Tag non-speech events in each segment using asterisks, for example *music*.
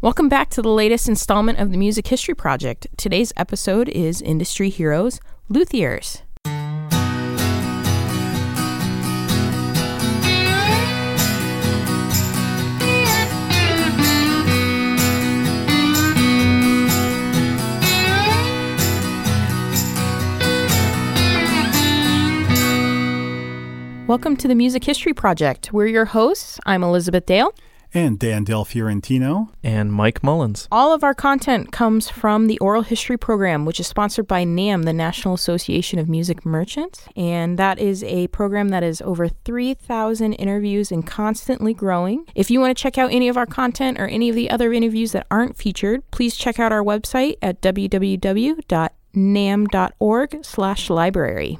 Welcome back to the latest installment of the Music History Project. Today's episode is Industry Heroes Luthiers. Welcome to the Music History Project. We're your hosts. I'm Elizabeth Dale. And Dan Del Fiorentino. And Mike Mullins. All of our content comes from the Oral History Program, which is sponsored by NAMM, the National Association of Music Merchants. And that is a program that is over 3,000 interviews and constantly growing. If you want to check out any of our content or any of the other interviews that aren't featured, please check out our website at www.namm.org slash library.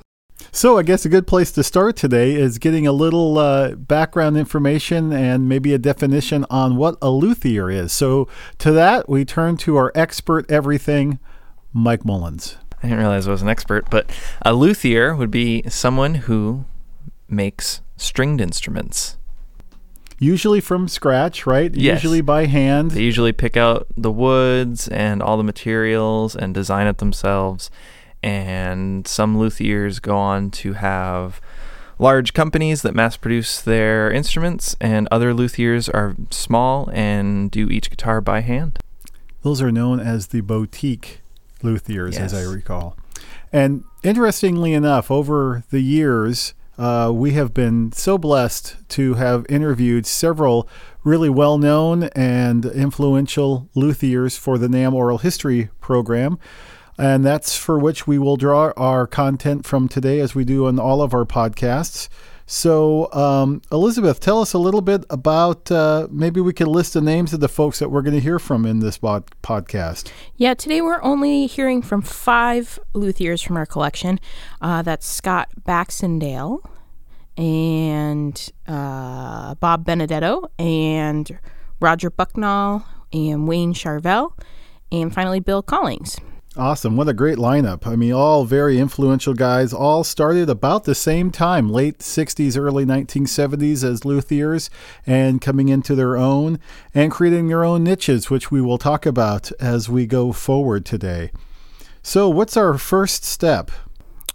So, I guess a good place to start today is getting a little uh, background information and maybe a definition on what a luthier is. So, to that, we turn to our expert everything, Mike Mullins. I didn't realize I was an expert, but a luthier would be someone who makes stringed instruments. Usually from scratch, right? Yes. Usually by hand. They usually pick out the woods and all the materials and design it themselves and some luthiers go on to have large companies that mass produce their instruments, and other luthiers are small and do each guitar by hand. Those are known as the boutique luthiers, Yes. as I recall. And interestingly enough, over the years, uh, we have been so blessed to have interviewed several really well known and influential luthiers for the NAMM Oral History program. And that's for which we will draw our content from today, as we do on all of our podcasts. So, um, Elizabeth, tell us a little bit about uh, maybe we could list the names of the folks that we're going to hear from in this podcast. Yeah, today we're only hearing from five luthiers from our collection. Uh, that's Scott Baxendale and uh, Bob Benedetto and Roger Bucknall and Wayne Charvel and finally Bill Collings. Awesome. What a great lineup. I mean, all very influential guys, all started about the same time, late 60s, early 1970s, as luthiers and coming into their own and creating their own niches, which we will talk about as we go forward today. So, what's our first step?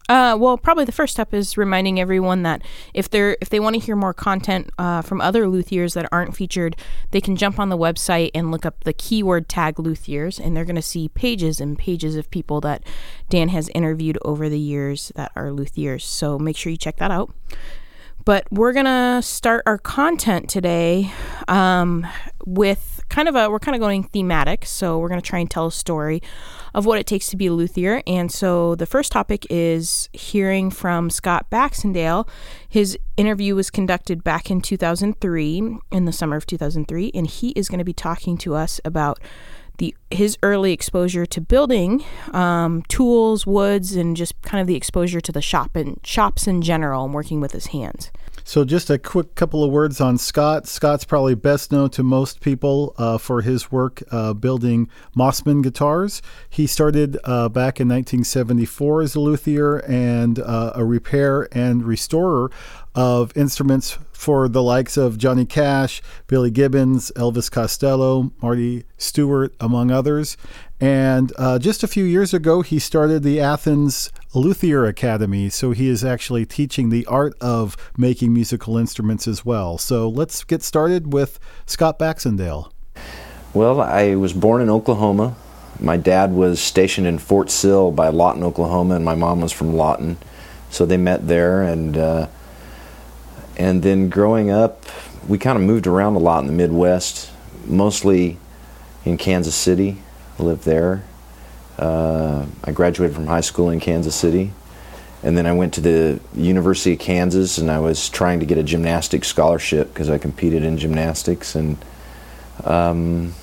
Uh, well, probably the first step is reminding everyone that if they're if they want to hear more content uh, from other luthiers that aren't featured, they can jump on the website and look up the keyword tag luthiers, and they're going to see pages and pages of people that Dan has interviewed over the years that are luthiers. So make sure you check that out. But we're gonna start our content today um, with kind of a we're kind of going thematic. So we're gonna try and tell a story of what it takes to be a luthier. And so the first topic is hearing from Scott Baxendale. His interview was conducted back in 2003, in the summer of 2003, and he is going to be talking to us about the his early exposure to building um, tools, woods, and just kind of the exposure to the shop and shops in general and working with his hands. So, just a quick couple of words on Scott. Scott's probably best known to most people uh, for his work uh, building Mossman guitars. He started uh, back in 1974 as a luthier and uh, a repair and restorer of instruments for the likes of Johnny Cash, Billy Gibbons, Elvis Costello, Marty Stuart, among others. And uh, just a few years ago, he started the Athens Luthier Academy. So he is actually teaching the art of making musical instruments as well. So let's get started with Scott Baxendale. Well, I was born in Oklahoma. My dad was stationed in Fort Sill by Lawton, Oklahoma, and my mom was from Lawton, so they met there. And uh, and then growing up, we kind of moved around a lot in the Midwest, mostly in Kansas City. I lived there. Uh, I graduated from high school in Kansas City, and then I went to the University of Kansas, and I was trying to get a gymnastics scholarship because I competed in gymnastics and. Um,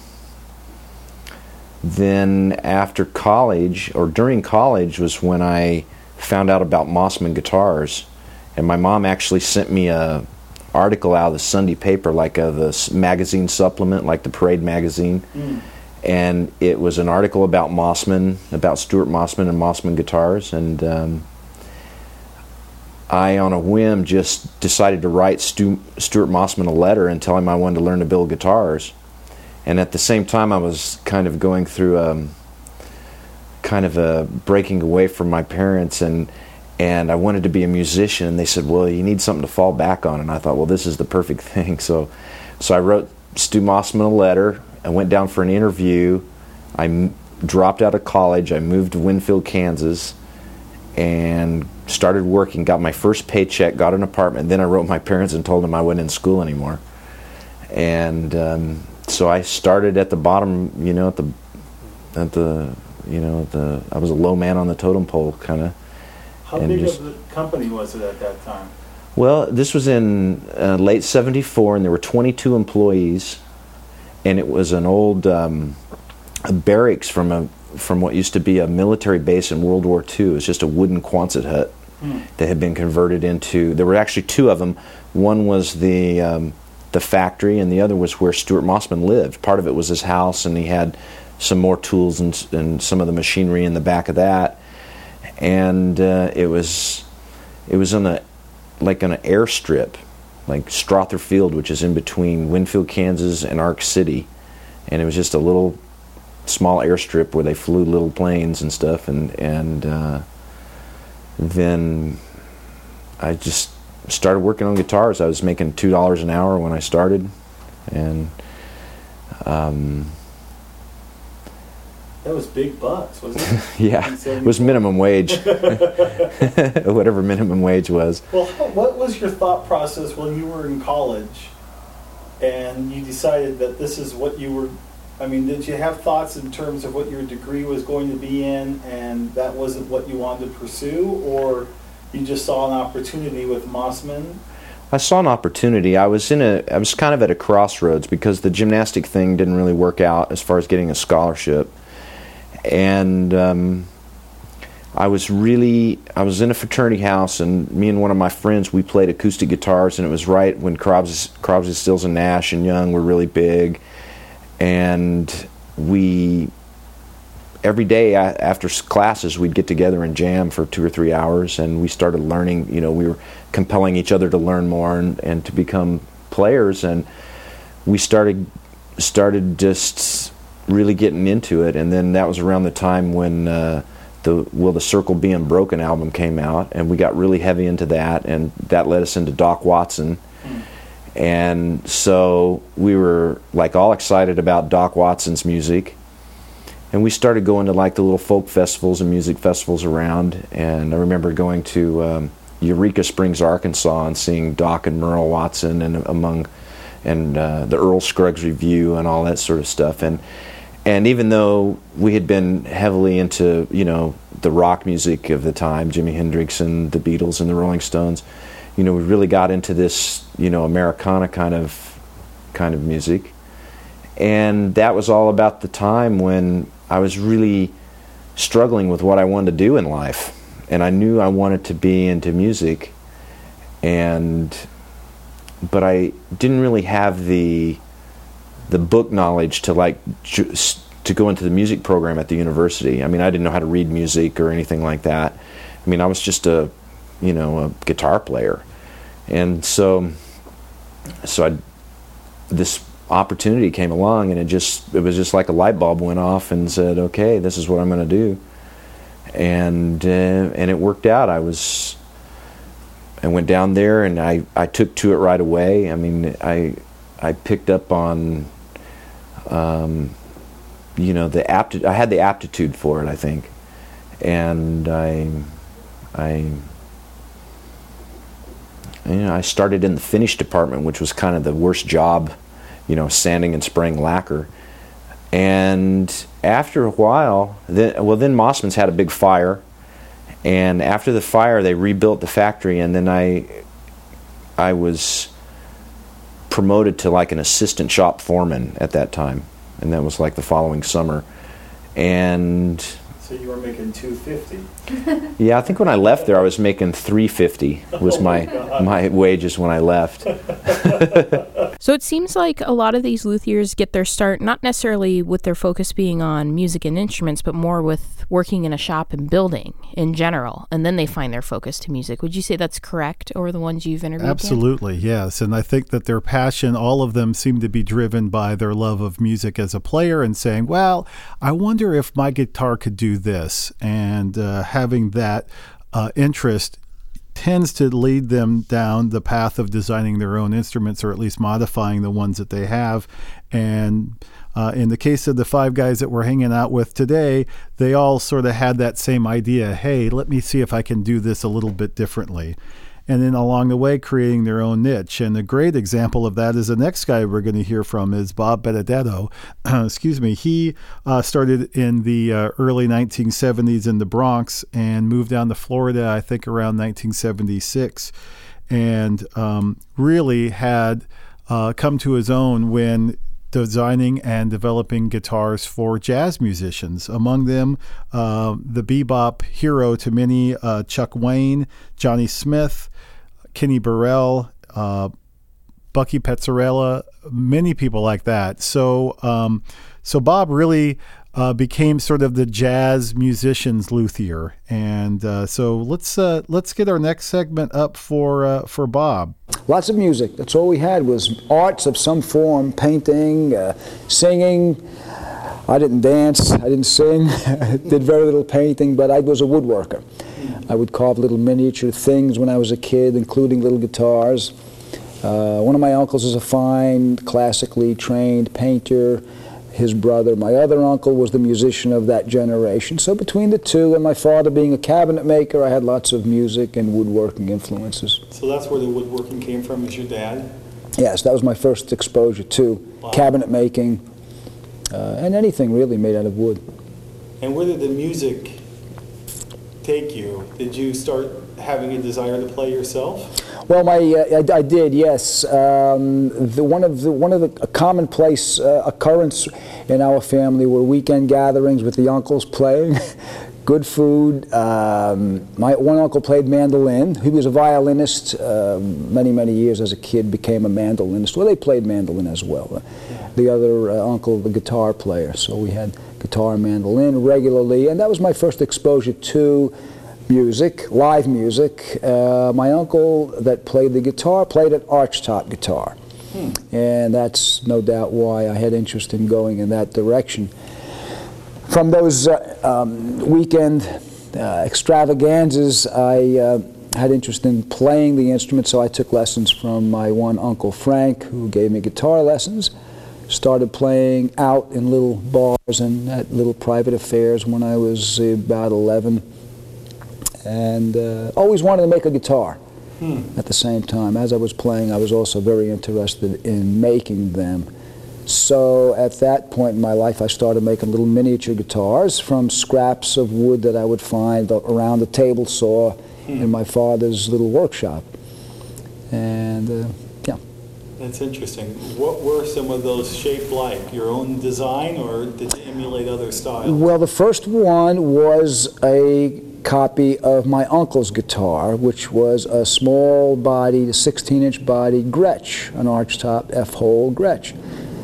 then after college or during college was when I found out about Mossman guitars, and my mom actually sent me a article out of the Sunday paper, like a, the magazine supplement, like the Parade magazine, and it was an article about Mossman, about Stuart Mossman and Mossman guitars, and um, I, on a whim, just decided to write Stu, Stuart Mossman a letter and tell him I wanted to learn to build guitars. And at the same time, I was kind of going through um, kind of a breaking away from my parents. And and I wanted to be a musician and they said well you need something to fall back on. And I thought well this is the perfect *laughs* thing. So so I wrote Stu Mossman a letter. I went down for an interview. I m- dropped out of college. I moved to Winfield Kansas and started working got my first paycheck got an apartment. Then I wrote my parents and told them I wasn't in school anymore. And um, so I started at the bottom you know at the at the you know, the I was a low man on the totem pole, kind of. How and big just- of a company was it at that time? Well, this was in uh, late '74, and there were 22 employees, and it was an old um, barracks from a from what used to be a military base in World War II. It was just a wooden Quonset hut that had been converted into. There were actually two of them. One was the um, the factory, and the other was where Stuart Mossman lived. Part of it was his house, and he had some more tools and, and some of the machinery in the back of that. And uh, it was it was on a like on an airstrip, like Strother Field, which is in between Winfield, Kansas, and Ark City, and it was just a little small airstrip where they flew little planes and stuff, and and uh, then I just started working on guitars. I was making two dollars an hour when I started, and um, That was big bucks, wasn't it? *laughs* yeah, it was minimum wage, *laughs* *laughs* whatever minimum wage was. Well, how, what was your thought process when you were in college and you decided that this is what you were? I mean, did you have thoughts in terms of what your degree was going to be in and that wasn't what you wanted to pursue? Or you just saw an opportunity with Mossman? I saw an opportunity. I was in a I was kind of at a crossroads because the gymnastic thing didn't really work out as far as getting a scholarship, and um, I was really I was in a fraternity house, and me and one of my friends we played acoustic guitars, and it was right when Crosby, Crosby, Stills, and Nash and Young were really big, and we every day after classes we'd get together and jam for two or three hours and we started learning you know we were compelling each other to learn more and, and to become players and we started started just really getting into it and then that was around the time when uh, the will the circle be unbroken album came out and we got really heavy into that and that led us into doc watson and so we were like all excited about doc watson's music and we started going to like the little folk festivals and music festivals around. And I remember going to um, Eureka Springs, Arkansas, and seeing Doc and Merle Watson and among and uh, the Earl Scruggs Revue and all that sort of stuff. And and even though we had been heavily into you know the rock music of the time, Jimi Hendrix and the Beatles and the Rolling Stones, you know we really got into this you know Americana kind of kind of music. And that was all about the time when I was really struggling with what I wanted to do in life, and I knew I wanted to be into music, and but I didn't really have the the book knowledge to like to go into the music program at the university. I mean, I didn't know how to read music or anything like that. I mean, I was just a you know a guitar player, and so so I this opportunity came along and it just it was just like a light bulb went off and said okay this is what i'm going to do and uh, and it worked out i was i went down there and i i took to it right away i mean i i picked up on um, you know the apti- i had the aptitude for it i think and i i you know, I started in the finish department, which was kind of the worst job, you know, sanding and spraying lacquer. And after a while, then well, then Mossman's had a big fire, and after the fire, they rebuilt the factory, and then I, I was promoted to like an assistant shop foreman at that time, and that was like the following summer, and So So you were making 250. *laughs* Yeah, I think when I left there, I was making 350 was Oh my my God. my wages when I left. *laughs* So it seems like a lot of these luthiers get their start not necessarily with their focus being on music and instruments, but more with working in a shop and building in general, and then they find their focus to music. Would you say that's correct, or the ones you've interviewed? Dan? Absolutely, yes. And I think that their passion, all of them seem to be driven by their love of music as a player and saying, well, I wonder if my guitar could do this. And uh, having that uh, interest tends to lead them down the path of designing their own instruments or at least modifying the ones that they have. And uh, in the case of the five guys that we're hanging out with today, they all sort of had that same idea hey, let me see if I can do this a little bit differently. And then along the way, creating their own niche. And a great example of that is the next guy we're going to hear from is Bob Benedetto. *clears throat* Excuse me. He uh, started in the uh, early 1970s in the Bronx and moved down to Florida, I think, around 1976, and um, really had uh, come to his own when designing and developing guitars for jazz musicians. Among them, uh, the bebop hero to many, uh, Chuck Wayne, Johnny Smith, Kenny Burrell, uh, Bucky Pizzarelli, many people like that. So, um, so Bob really uh, became sort of the jazz musician's luthier, and uh, so let's uh, let's get our next segment up for uh, for Bob. Lots of music. That's all we had was arts of some form, painting, uh, singing. I didn't dance. I didn't sing. *laughs* Did very little painting, but I was a woodworker. I would carve little miniature things when I was a kid, including little guitars. Uh, one of my uncles is a fine, classically trained painter. His brother, my other uncle, was the musician of that generation. So between the two, and my father being a cabinet maker, I had lots of music and woodworking influences. So that's where the woodworking came from. Is your dad? Yes, that was my first exposure to Wow. cabinet making uh, and anything really made out of wood. And where did the music take you? Did you start having a desire to play yourself? Well, my uh, I, I did, yes. Um, the, one of the one of the commonplace uh, occurrence in our family were weekend gatherings with the uncles playing. *laughs* Good food. Um, my one uncle played mandolin. He was a violinist. Uh, many many years as a kid, became a mandolinist. Well, they played mandolin as well. The other uh, uncle, the guitar player. So we had guitar and mandolin regularly, and that was my first exposure to music, live music. Uh, my uncle that played the guitar played an archtop guitar. And that's no doubt why I had interest in going in that direction. From those uh, um, weekend uh, extravaganzas, I uh, had interest in playing the instrument, so I took lessons from my one uncle Frank, who gave me guitar lessons. Started playing out in little bars and at little private affairs when I was about 11 and uh, always wanted to make a guitar at the same time. As I was playing, I was also very interested in making them. So at that point in my life, I started making little miniature guitars from scraps of wood that I would find around the table saw in my father's little workshop. And uh. That's interesting. What were some of those shaped like? Your own design, or did you emulate other styles? Well, the first one was a copy of my uncle's guitar, which was a small bodied, 16 inch bodied Gretsch, an archtop F hole Gretsch.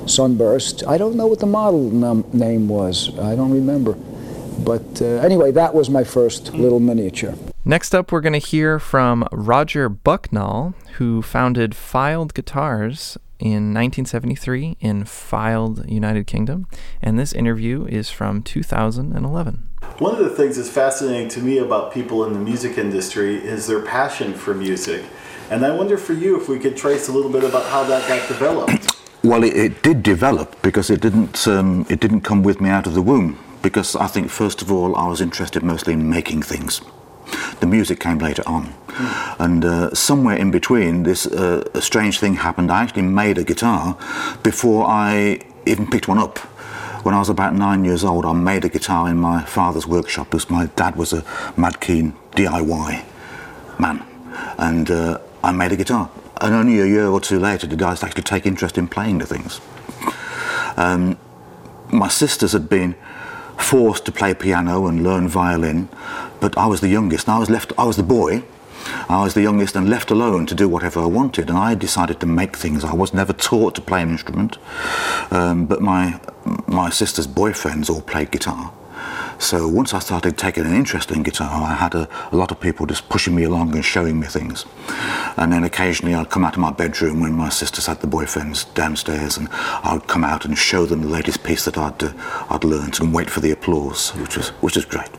Sunburst. I don't know what the model num- name was, I don't remember. But uh, anyway, that was my first little miniature. Next up, we're going to hear from Roger Bucknall, who founded Fylde Guitars in 1973 in Fylde, United Kingdom. And this interview is from 2011. One of the things that's fascinating to me about people in the music industry is their passion for music. And I wonder for you if we could trace a little bit about how that got developed. Well, it, it did develop because it didn't um, it didn't come with me out of the womb. Because I think first of all I was interested mostly in making things. The music came later on, and uh, somewhere in between, this uh, strange thing happened. I actually made a guitar before I even picked one up. When I was about nine years old, I made a guitar in my father's workshop because my dad was a mad keen DIY man, and uh, I made a guitar. And only a year or two later did I actually take interest in playing the things. Um, my sisters had been forced to play piano and learn violin, but I was the youngest, I was left. I was the boy. I was the youngest and left alone to do whatever I wanted, and I decided to make things. I was never taught to play an instrument, um, but my my sister's boyfriends all played guitar. So once I started taking an interest in guitar, I had a, a, lot of people just pushing me along and showing me things. And then occasionally I'd come out of my bedroom when my sisters had the boyfriends downstairs, and I'd come out and show them the latest piece that I'd uh, I'd learned and wait for the applause, which was which was great.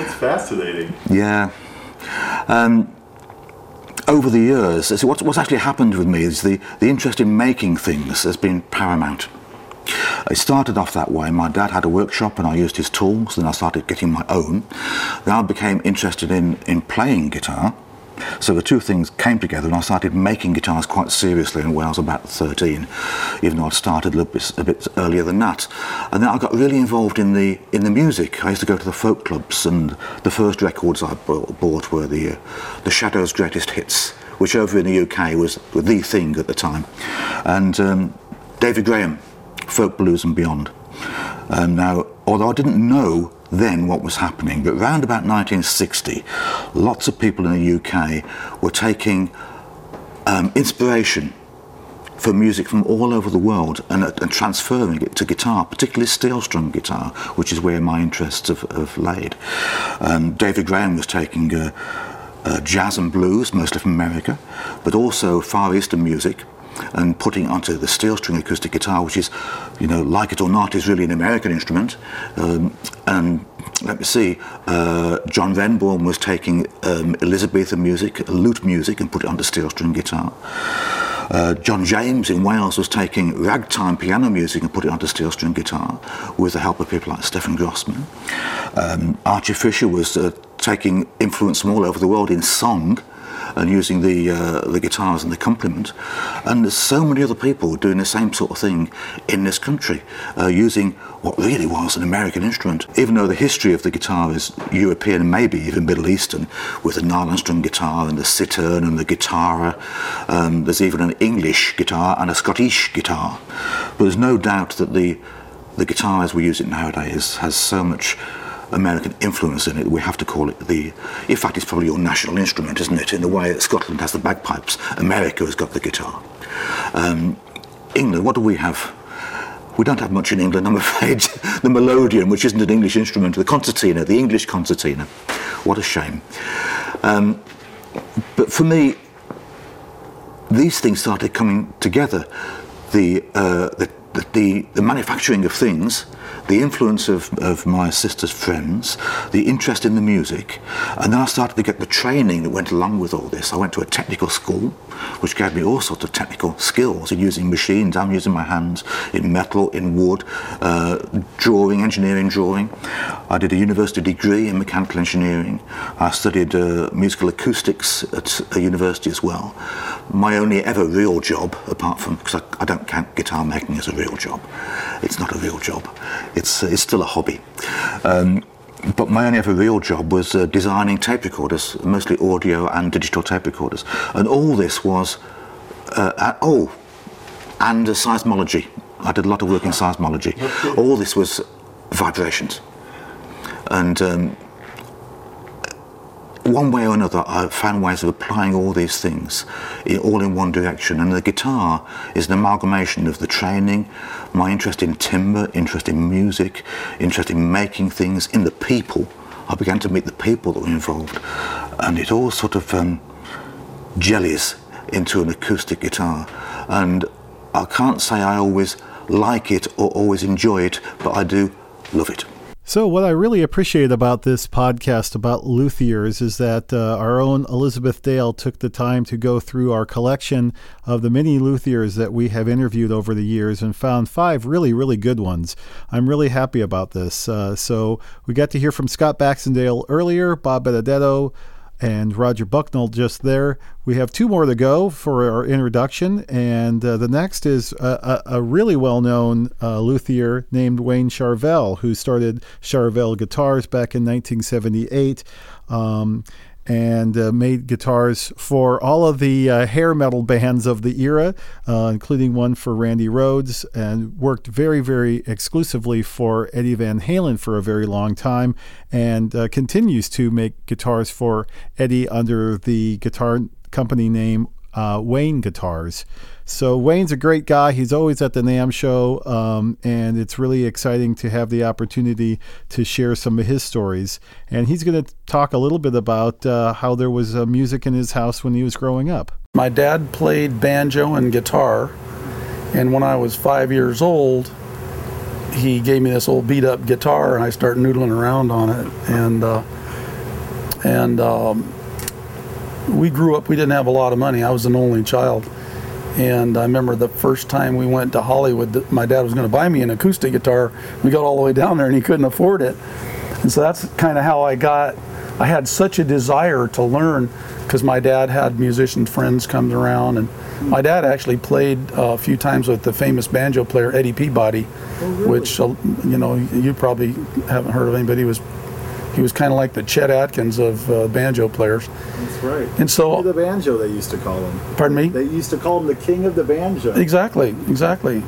It's fascinating. Yeah. Um, over the years, so what's, what's actually happened with me is the, the interest in making things has been paramount. It started off that way. My dad had a workshop and I used his tools. Then I started getting my own. Then I became interested in, in playing guitar. So the two things came together and I started making guitars quite seriously when I was about 13, even though I'd started a, little bit, a bit earlier than that. And then I got really involved in the, in the music. I used to go to the folk clubs and the first records I bought were the, uh, the Shadows' Greatest Hits, which over in the UK was the thing at the time. And um, David Graham folk blues and beyond. Now, although I didn't know then what was happening, but around about 1960, lots of people in the UK were taking um, inspiration for music from all over the world and, uh, and, transferring it to guitar, particularly steel string guitar, which is where my interests have, have laid. Um, David Graham was taking uh, uh, jazz and blues, mostly from America, but also Far Eastern music and putting onto the steel string acoustic guitar, which is, you know, like it or not, is really an American instrument. Um, and let me see, uh, John Renbourn was taking um, Elizabethan music, lute music, and put it onto steel string guitar. Uh, John James in Wales was taking ragtime piano music and put it onto steel string guitar with the help of people like Stefan Grossman. Um, Archie Fisher was uh, taking influence from all over the world in song and using the uh, the guitars and the complement. And there's so many other people doing the same sort of thing in this country, uh, using what really was an American instrument. Even though the history of the guitar is European maybe even Middle Eastern, with the nylon string guitar and the cittern and the guitarra, um, there's even an English guitar and a Scottish guitar. But there's no doubt that the the guitar as we use it nowadays has so much American influence in it. We have to call it the. In fact, it's probably your national instrument, isn't it? In the way that Scotland has the bagpipes, America has got the guitar. Um, England, what do we have? We don't have much in England, I'm *laughs* afraid. the melodeon, which isn't an English instrument, the concertina, the English concertina. What a shame. Um, but for me, these things started coming together. The, uh, the, the, the manufacturing of things the influence of, of my sister's friends, the interest in the music, and then I started to get the training that went along with all this. I went to a technical school, which gave me all sorts of technical skills in using machines. I'm using my hands in metal, in wood, uh, drawing, engineering drawing. I did a university degree in mechanical engineering. I studied uh, musical acoustics at a university as well. My only ever real job, apart from, because I, I don't count guitar making as a real job, it's not a real job uh, it's still a hobby. Um, but my only other real job was uh, designing tape recorders, mostly audio and digital tape recorders. And all this was, uh, at, oh, and uh, seismology. I did a lot of work in seismology. All this was vibrations. And um, one way or another, I've found ways of applying all these things in, all in one direction. And the guitar is an amalgamation of the training, my interest in timber, interest in music, interest in making things, in the people. I began to meet the people that were involved. And it all sort of um, jellies into an acoustic guitar. And I can't say I always like it or always enjoy it, but I do love it. So, what I really appreciate about this podcast about luthiers is that uh, our own Elizabeth Dale took the time to go through our collection of the many luthiers that we have interviewed over the years and found five really, really good ones. I'm really happy about this. Uh, so, we got to hear from Scott Baxendale earlier, Bob Benedetto, and Roger Bucknall just there. We have two more to go for our introduction, and uh, the next is a, a, a really well known uh, luthier named Wayne Charvel, who started Charvel Guitars back in 1978. Um, and uh, made guitars for all of the uh, hair metal bands of the era, uh, including one for Randy Rhoads, and worked very, very exclusively for Eddie Van Halen for a very long time, and uh, continues to make guitars for Eddie under the guitar company name uh, Wayne Guitars. So Wayne's a great guy. He's always at the NAMM show, um, and it's really exciting to have the opportunity to share some of his stories. And he's going to talk a little bit about uh, how there was uh, music in his house when he was growing up. My dad played banjo and guitar, and when I was five years old, he gave me this old beat up guitar, and I started noodling around on it. And uh, and um, we grew up. We didn't have a lot of money. I was an only child and I remember the first time we went to Hollywood, my dad was going to buy me an acoustic guitar. We got all the way down there and he couldn't afford it. And so that's kind of how I got, I had such a desire to learn because my dad had musician friends come around. And my dad actually played a few times with the famous banjo player Eddie Peabody, oh, really? which, uh, you know, you probably haven't heard of him, but he was he was kind of like the Chet Atkins of uh, banjo players. That's right. And so king of the banjo, they used to call him. Pardon me. They used to call him the king of the banjo. Exactly, exactly.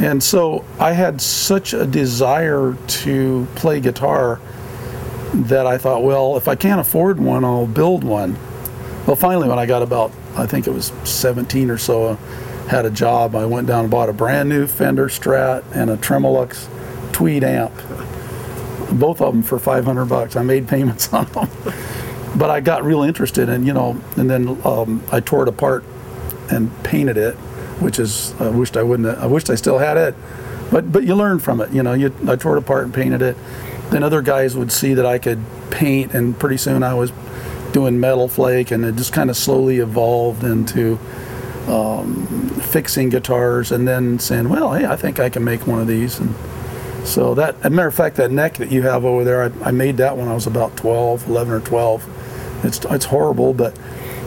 And so I had such a desire to play guitar that I thought, well, if I can't afford one, I'll build one. Well, finally, when I got about, I think it was 17 or so, uh, had a job. I went down and bought a brand new Fender Strat and a Tremolux Tweed amp *laughs* both of them for 500 bucks. I made payments *laughs* on them, but I got real interested, and you know, and then um, I tore it apart and painted it, which is I wished I wouldn't. Have, I wished I still had it, but but you learn from it. You know, you I tore it apart and painted it. Then other guys would see that I could paint, and pretty soon I was doing metal flake, and it just kind of slowly evolved into. Um, fixing guitars and then saying, well, hey, I think I can make one of these. And so that, as a matter of fact, that neck that you have over there, I, I made that when I was about 12, 11 or 12. It's it's horrible, but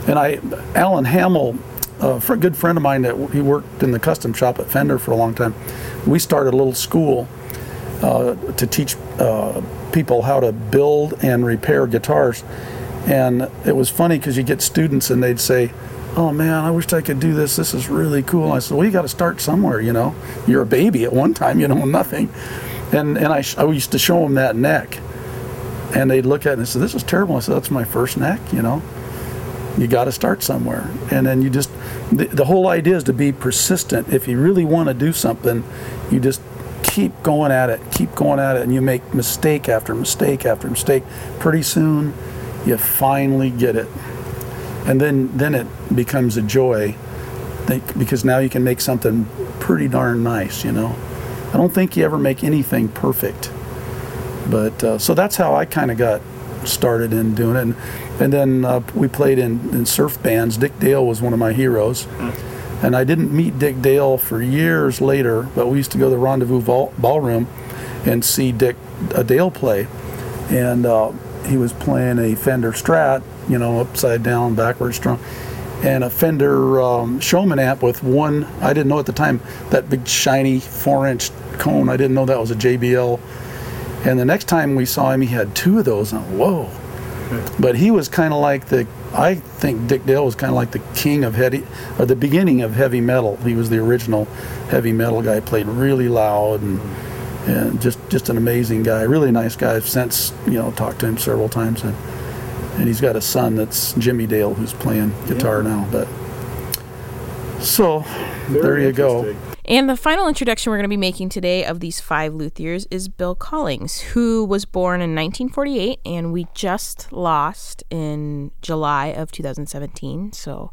and I, Alan Hamill, a good friend of mine that he worked in the custom shop at Fender for a long time. We started a little school uh, to teach uh, people how to build and repair guitars, and it was funny because you get students and they'd say, oh man, I wish I could do this. This is really cool. I said, well, you got to start somewhere, you know. You're a baby at one time, you know *laughs* nothing. And, and I, I used to show them that neck. And they'd look at it and say, This is terrible. I said, That's my first neck, you know. You got to start somewhere. And then you just, the, the whole idea is to be persistent. If you really want to do something, you just keep going at it, keep going at it, and you make mistake after mistake after mistake. Pretty soon, you finally get it. And then, then it becomes a joy because now you can make something pretty darn nice, you know. I don't think you ever make anything perfect. But uh, so that's how I kind of got started in doing it. And, and then uh, we played in, in surf bands. Dick Dale was one of my heroes. And I didn't meet Dick Dale for years later, but we used to go to the Rendezvous Ball- Ballroom and see Dick uh, Dale play. And uh, he was playing a Fender Strat, you know, upside down, backwards strung and a Fender um, Showman amp with one. I didn't know at the time that big shiny four-inch cone. I didn't know that was a JBL. And the next time we saw him, he had two of those. And whoa! But he was kind of like the. I think Dick Dale was kind of like the king of heavy, or the beginning of heavy metal. He was the original heavy metal guy. Played really loud and and just just an amazing guy. Really nice guy. I've since you know talked to him several times and and he's got a son that's Jimmy Dale who's playing guitar yeah. now. But so Very there you go. And the final introduction we're going to be making today of these five luthiers is Bill Collings, who was born in 1948 and we just lost in July of 2017. So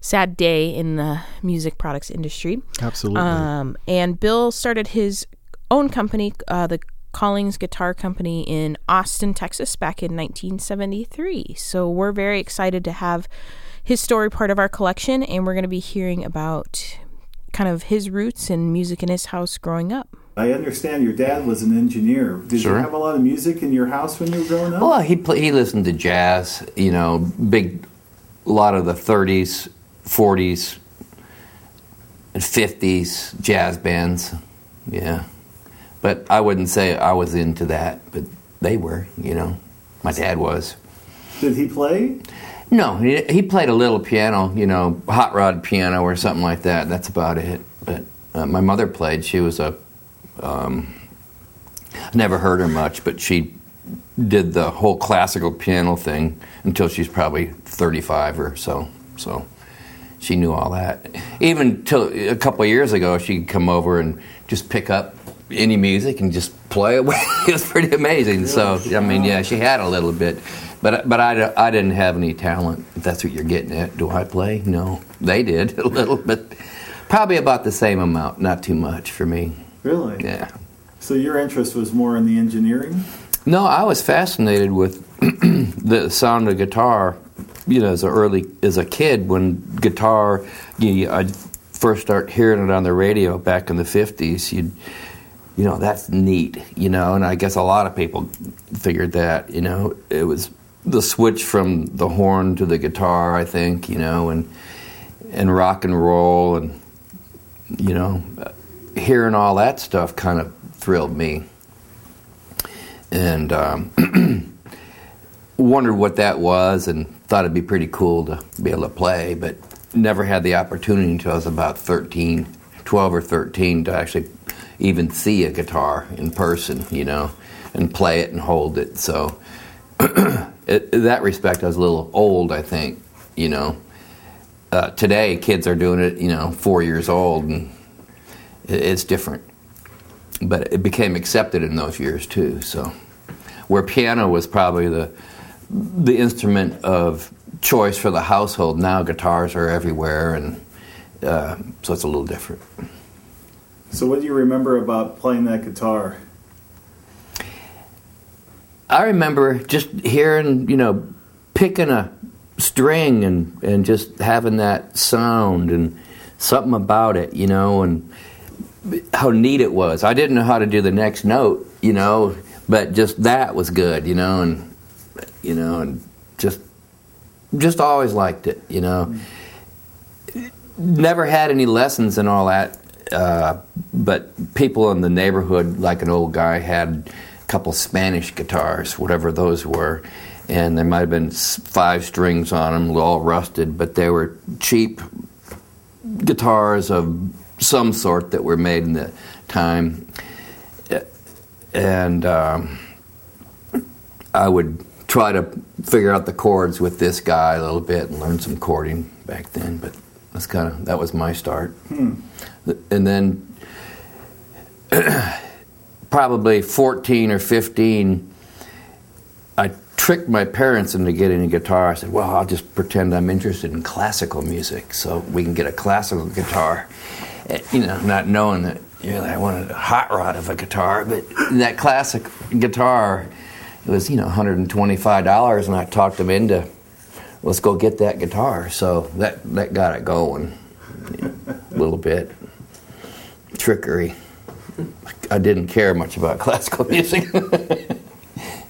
sad day in the music products industry. Absolutely. Um, and Bill started his own company, uh, the Collings Guitar Company in Austin, Texas, back in 1973. So we're very excited to have his story part of our collection, and we're going to be hearing about kind of his roots and music in his house growing up. I understand your dad was an engineer. Did sure. you have a lot of music in your house when you were growing up? Well, he play, he listened to jazz. You know, big, a lot of the 30s, 40s, and 50s jazz bands. Yeah. But I wouldn't say I was into that, but they were, you know. My dad was. Did he play? No, he, he played a little piano, you know, hot rod piano or something like that. That's about it. But uh, my mother played. She was a, um, never heard her much, but she did the whole classical piano thing until she's probably 35 or so. So she knew all that. Even till a couple of years ago, she'd come over and just pick up any music and just play it. *laughs* it was pretty amazing. So I mean, yeah, she had a little bit, but but I, I didn't have any talent. If that's what you're getting at, do I play? No, they did *laughs* a little, but probably about the same amount. Not too much for me. Really? Yeah. So your interest was more in the engineering? No, I was fascinated with *clears throat* the sound of guitar. You know, as a early as a kid, when guitar, you, I first start hearing it on the radio back in the fifties. You'd you know, that's neat, you know, and I guess a lot of people figured that, you know, it was the switch from the horn to the guitar, I think, you know, and and rock and roll and you know, hearing all that stuff kind of thrilled me. And um, *clears throat* wondered what that was and thought it'd be pretty cool to be able to play, but never had the opportunity until I was about 13, 12 or 13 to actually even see a guitar in person, you know, and play it and hold it. So, *clears throat* it, in that respect, I was a little old, I think, you know. Uh, today, kids are doing it, you know, four years old, and it, it's different. But it became accepted in those years too. So, where piano was probably the the instrument of choice for the household, now guitars are everywhere, and uh, so it's a little different. So, what do you remember about playing that guitar? I remember just hearing, you know, picking a string and, and just having that sound and something about it, you know, and how neat it was. I didn't know how to do the next note, you know, but just that was good, you know, and you know, and just just always liked it, you know. Never had any lessons and all that uh, but people in the neighborhood, like an old guy, had a couple Spanish guitars, whatever those were, and there might have been five strings on them, all rusted, but they were cheap guitars of some sort that were made in the time, and um, I would try to figure out the chords with this guy a little bit and learn some chording back then, but that's kind of that was my start. Hmm and then *clears throat* probably 14 or 15, I tricked my parents into getting a guitar. I said, well, I'll just pretend I'm interested in classical music so we can get a classical guitar. Eh, you know, not knowing that really I wanted a hot rod of a guitar, but that classic guitar, it was, you know, $125 and I talked them into, let's go get that guitar. So that, that got it going a little bit trickery. I didn't care much about *laughs* classical music,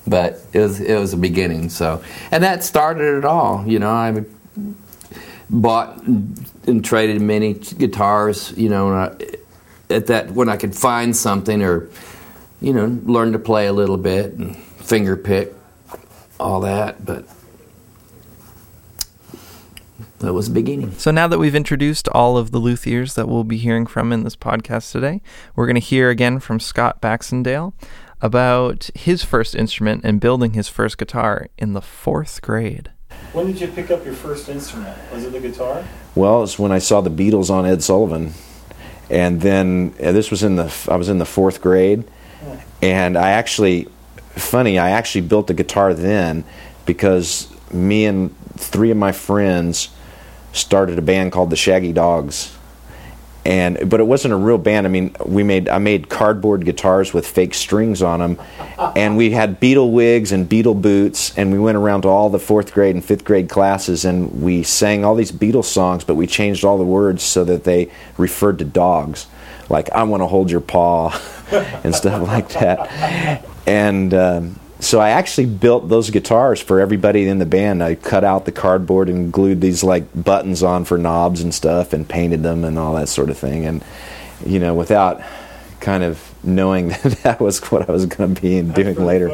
but it was it was a beginning. So, and that started it all. You know, I bought and traded many guitars. You know, at that when I could find something or you know learn to play a little bit and finger pick all that, but that was the beginning. So now that we've introduced all of the luthiers that we'll be hearing from in this podcast today, we're going to hear again from Scott Baxendale about his first instrument and building his first guitar in the fourth grade. When did you pick up your first instrument? Was it the guitar? Well, it's when I saw the Beatles on Ed Sullivan, and then uh, this was in the I was in the fourth grade, and I actually, funny, I actually built a guitar then because me and three of my friends started a band called the Shaggy Dogs. And but it wasn't a real band. I mean, we made I made cardboard guitars with fake strings on them, and we had beetle wigs and beetle boots, and we went around to all the fourth grade and fifth grade classes, and we sang all these Beatles songs, but we changed all the words so that they referred to dogs, like "I want to hold your paw," *laughs* and stuff like that, and. Um, so I actually built those guitars for everybody in the band. I cut out the cardboard and glued these like buttons on for knobs and stuff and painted them and all that sort of thing. And you know, without kind of knowing *laughs* that that was what I was going to be doing later.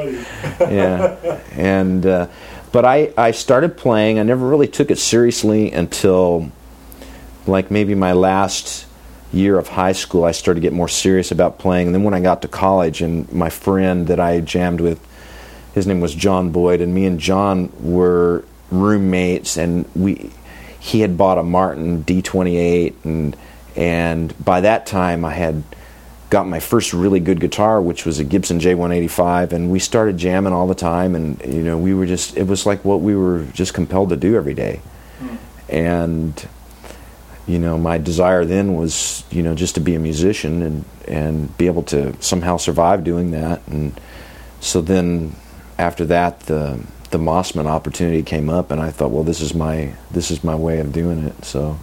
yeah. And uh, but I, I started playing. I never really took it seriously until like maybe my last year of high school. I started to get more serious about playing. And then when I got to college, and my friend that I jammed with, his name was John Boyd, and me and John were roommates, and we he had bought a Martin D28, and and by that time I had got my first really good guitar, which was a Gibson J185, and we started jamming all the time, and you know we were just it was like what we were just compelled to do every day, hmm. and you know my desire then was you know just to be a musician and and be able to somehow survive doing that, and so then after that the the Mossman opportunity came up, and I thought, well, this is my this is my way of doing it, so.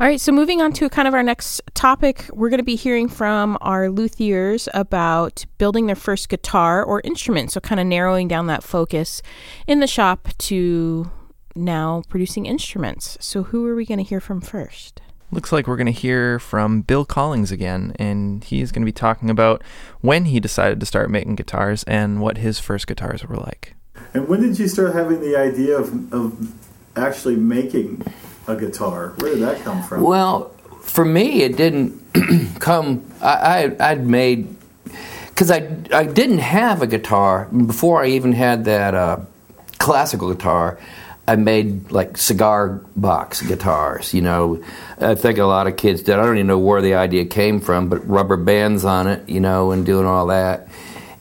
All right, so moving on to kind of our next topic, we're going to be hearing from our luthiers about building their first guitar or instrument. So, kind of narrowing down that focus in the shop to now producing instruments. So, who are we going to hear from first? Looks like we're going to hear from Bill Collings again, and he's going to be talking about when he decided to start making guitars and what his first guitars were like. And when did you start having the idea of, of actually making a guitar? Where did that come from? Well, for me, it didn't *clears throat* come. I, I would made because I I didn't have a guitar before I even had that uh, classical guitar. I made like cigar box guitars. You know, I think a lot of kids did. I don't even know where the idea came from, but rubber bands on it, you know, and doing all that.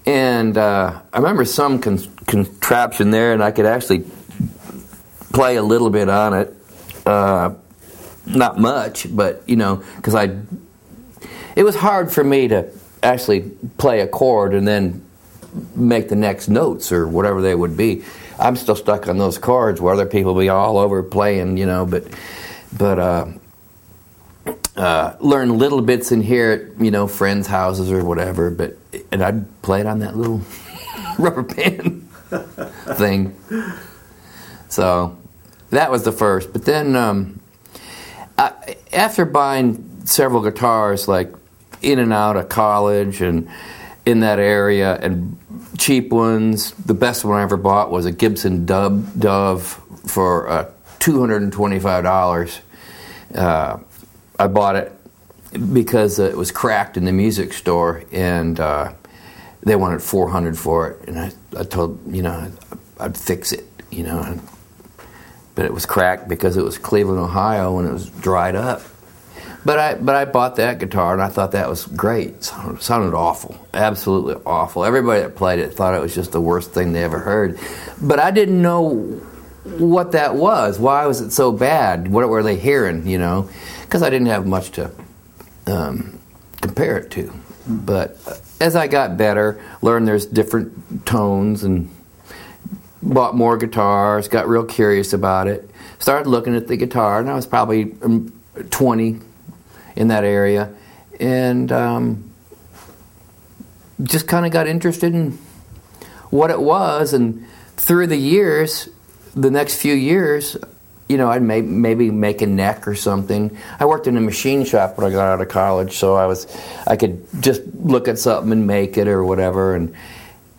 And uh, I remember some con- contraption there, and I could actually play a little bit on it uh, not much, but you know, because I, it was hard for me to actually play a chord and then make the next notes or whatever they would be. I'm still stuck on those chords where other people be all over playing, you know, but but uh, uh, learn little bits in here at you know friends' houses or whatever. But and I'd play it on that little *laughs* rubber band *laughs* thing. So that was the first. But then um, I, after buying several guitars, like in and out of college and in that area, and cheap ones, the best one I ever bought was a Gibson Dub Dove for uh, two hundred and twenty-five dollars. Uh, I bought it because it was cracked in the music store, and uh, they wanted four hundred for it, and I, I told you know I'd fix it, you know but it was cracked because it was Cleveland, Ohio, and it was dried up. But I but I bought that guitar and I thought that was great. It sounded, awful, absolutely awful. Everybody that played it thought it was just the worst thing they ever heard. But I didn't know what that was. Why was it so bad? What were they hearing? You know, because I didn't have much to um, compare it to. But as I got better, learned there's different tones and bought more guitars, got real curious about it, started looking at the guitar, and I was probably um, 20 in that area, and um, just kind of got interested in what it was. And through the years, the next few years, you know, I'd may, maybe make a neck or something. I worked in a machine shop when I got out of college, so I was, I could just look at something and make it or whatever, and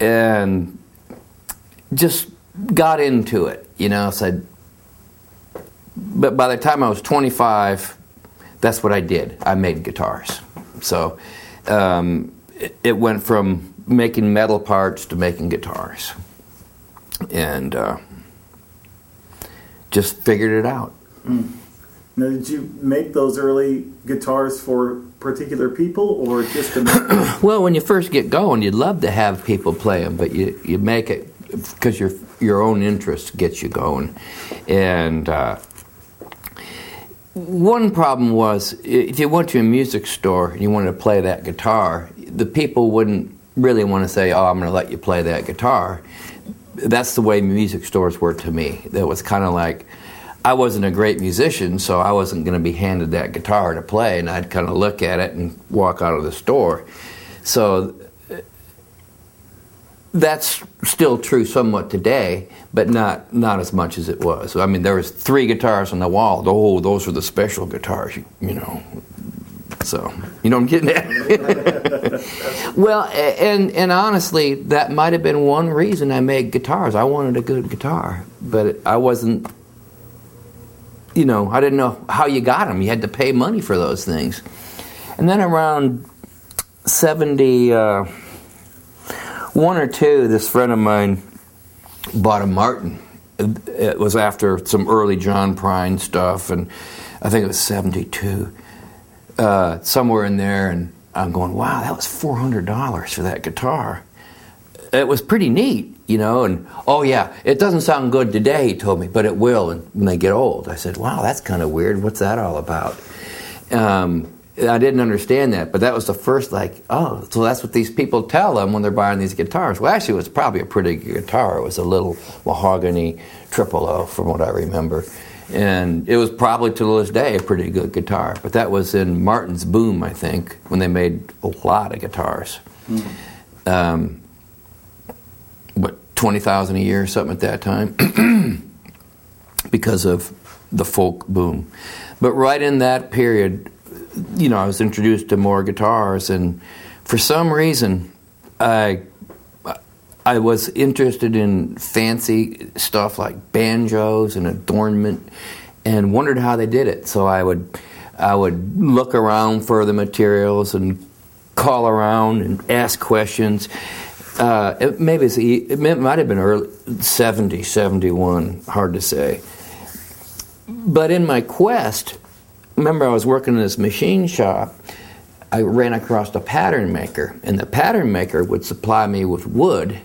and just got into it, you know. Said, but by the time I was 25, that's what I did. I made guitars. So um, it, it, went from making metal parts to making guitars, and uh, just figured it out. Mm. Now, did you make those early guitars for particular people, or just to make? *clears throat* well, when you first get going, you'd love to have people play them, but you you make it because your your own interest gets you going, and. Uh, one problem was if you went to a music store and you wanted to play that guitar, the people wouldn't really want to say, "Oh, I'm going to let you play that guitar." That's the way music stores were to me. That was kind of like I wasn't a great musician, so I wasn't going to be handed that guitar to play, and I'd kind of look at it and walk out of the store. So that's still true somewhat today, but not not as much as it was. I mean, there was three guitars on the wall. Oh, those were the special guitars, you, know. So you know I'm getting at. *laughs* well, and and honestly, that might have been one reason I made guitars. I wanted a good guitar, but I wasn't. You know, I didn't know how you got them. You had to pay money for those things. And then around 70, uh, one or two, this friend of mine bought a Martin. It was after some early John Prine stuff, and I think it was 72, uh, somewhere in there. And I'm going, wow, that was $400 for that guitar. It was pretty neat, you know. And oh, yeah, it doesn't sound good today, he told me, but it will when they get old. I said, wow, that's kind of weird. What's that all about? Um, I didn't understand that, but that was the first like, oh, so that's what these people tell them when they're buying these guitars. Well, actually, it was probably a pretty good guitar. It was a little mahogany triple O, from what I remember, and it was probably to this day a pretty good guitar. But that was in Martin's boom, I think, when they made a lot of guitars. Mm. Um, what twenty thousand a year, or something at that time, *clears throat* because of the folk boom. But right in that period you know, I was introduced to more guitars, and for some reason, I I was interested in fancy stuff like banjos and adornment, and wondered how they did it. So I would I would look around for the materials and call around and ask questions. Uh, it, maybe it might have been early 70, 71, hard to say. But in my quest, remember I was working in this machine shop. I ran across a pattern maker, and the pattern maker would supply me with wood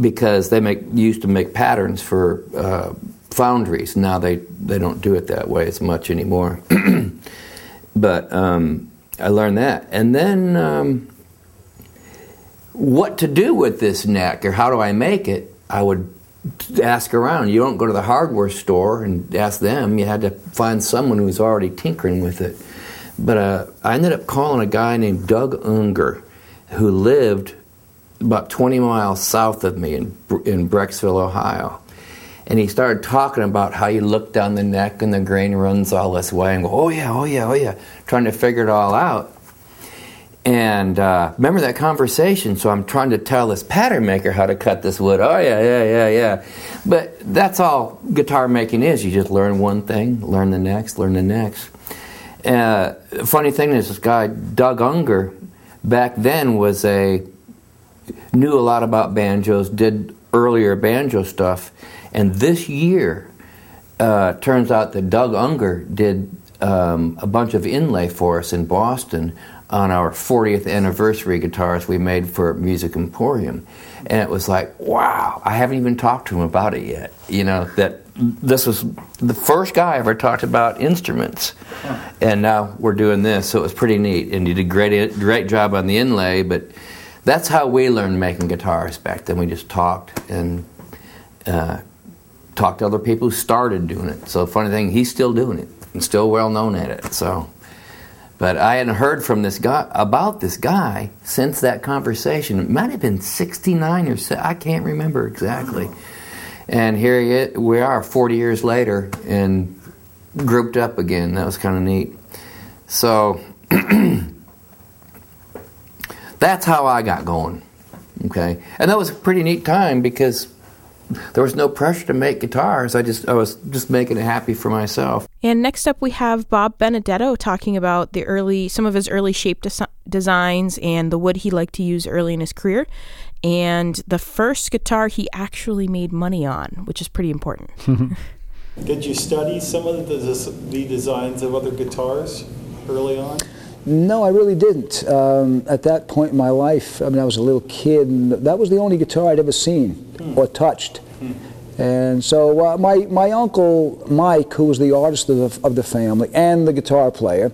because they make used to make patterns for uh, foundries. Now they they don't do it that way as much anymore. *clears throat* but um, I learned that, and then um, what to do with this neck or how do I make it? I would ask around. You don't go to the hardware store and ask them. You had to find someone who was already tinkering with it. But uh, I ended up calling a guy named Doug Unger, who lived about 20 miles south of me in, in Brecksville, Ohio. And he started talking about how you look down the neck and the grain runs all this way and go, oh yeah, oh yeah, oh yeah, trying to figure it all out. And uh, remember that conversation. So I'm trying to tell this pattern maker how to cut this wood. Oh, yeah, yeah, yeah, yeah. But that's all guitar making is. You just learn one thing, learn the next, learn the next. Uh, funny thing is, this guy, Doug Unger, back then was a, knew a lot about banjos, did earlier banjo stuff. And this year, uh, turns out that Doug Unger did um, a bunch of inlay for us in Boston on our 40th anniversary guitars we made for Music Emporium. And it was like, wow, I haven't even talked to him about it yet. You know, that this was the first guy I ever talked about instruments. And now we're doing this, so it was pretty neat. And you did a great, great job on the inlay, but that's how we learned making guitars back then. We just talked and uh, talked to other people who started doing it. So, funny thing, he's still doing it and still well known at it. So, but I hadn't heard from this guy about this guy since that conversation. It might have been 69 or so, I can't remember exactly. And here we are 40 years later and grouped up again. That was kind of neat. So *clears throat* that's how I got going. Okay. And that was a pretty neat time because there was no pressure to make guitars. I just I was just making it happy for myself. And next up, we have Bob Benedetto talking about the early some of his early shape des- designs and the wood he liked to use early in his career, and the first guitar he actually made money on, which is pretty important. *laughs* Did you study some of the, the designs of other guitars early on? No, I really didn't. Um, at that point in my life, I mean, I was a little kid, and that was the only guitar I'd ever seen hmm. or touched. Hmm. And so uh, my, my uncle Mike, who was the artist of the, of the family and the guitar player,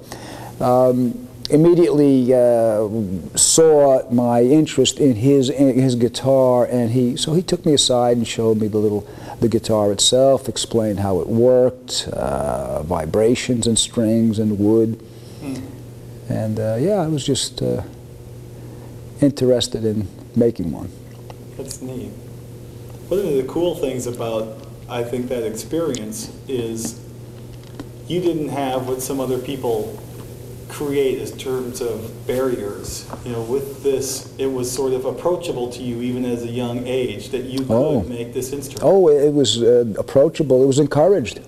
um, immediately uh, saw my interest in his in his guitar, and he so he took me aside and showed me the little the guitar itself, explained how it worked, uh, vibrations and strings and wood. And uh, yeah, I was just uh, interested in making one. That's neat. One of the cool things about, I think, that experience is you didn't have what some other people create in terms of barriers? You know, with this, it was sort of approachable to you even as a young age that you could Oh. make this instrument. Oh, it was uh, approachable. It was encouraged.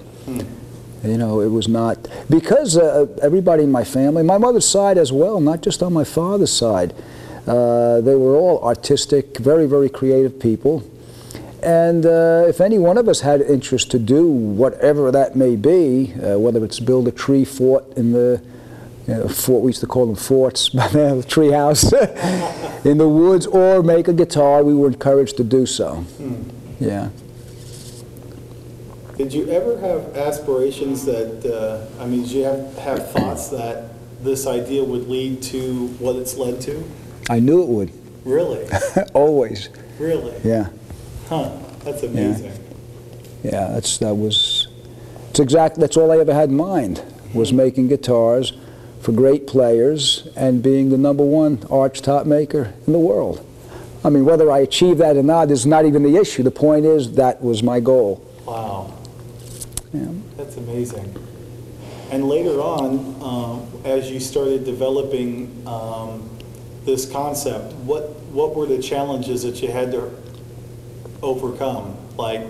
You know, it was not because uh, everybody in my family, my mother's side as well, not just on my father's side, uh, they were all artistic, very, very creative people. And uh, if any one of us had interest to do whatever that may be, uh, whether it's build a tree fort in the you know, fort, we used to call them forts, *laughs* the tree house *laughs* in the woods, or make a guitar, we were encouraged to do so. Yeah. Did you ever have aspirations that, uh, I mean, did you have, have thoughts that this idea would lead to what it's led to? I knew it would. Really? *laughs* Always. Really? Yeah. Huh, that's amazing. Yeah, that's that was it's exact that's all I ever had in mind was making guitars for great players and being the number one arch top maker in the world. I mean, whether I achieve that or not is not even the issue. The point is that was my goal. Wow. Yeah. That's amazing. And later on, um, as you started developing um, this concept, what what were the challenges that you had to overcome? Like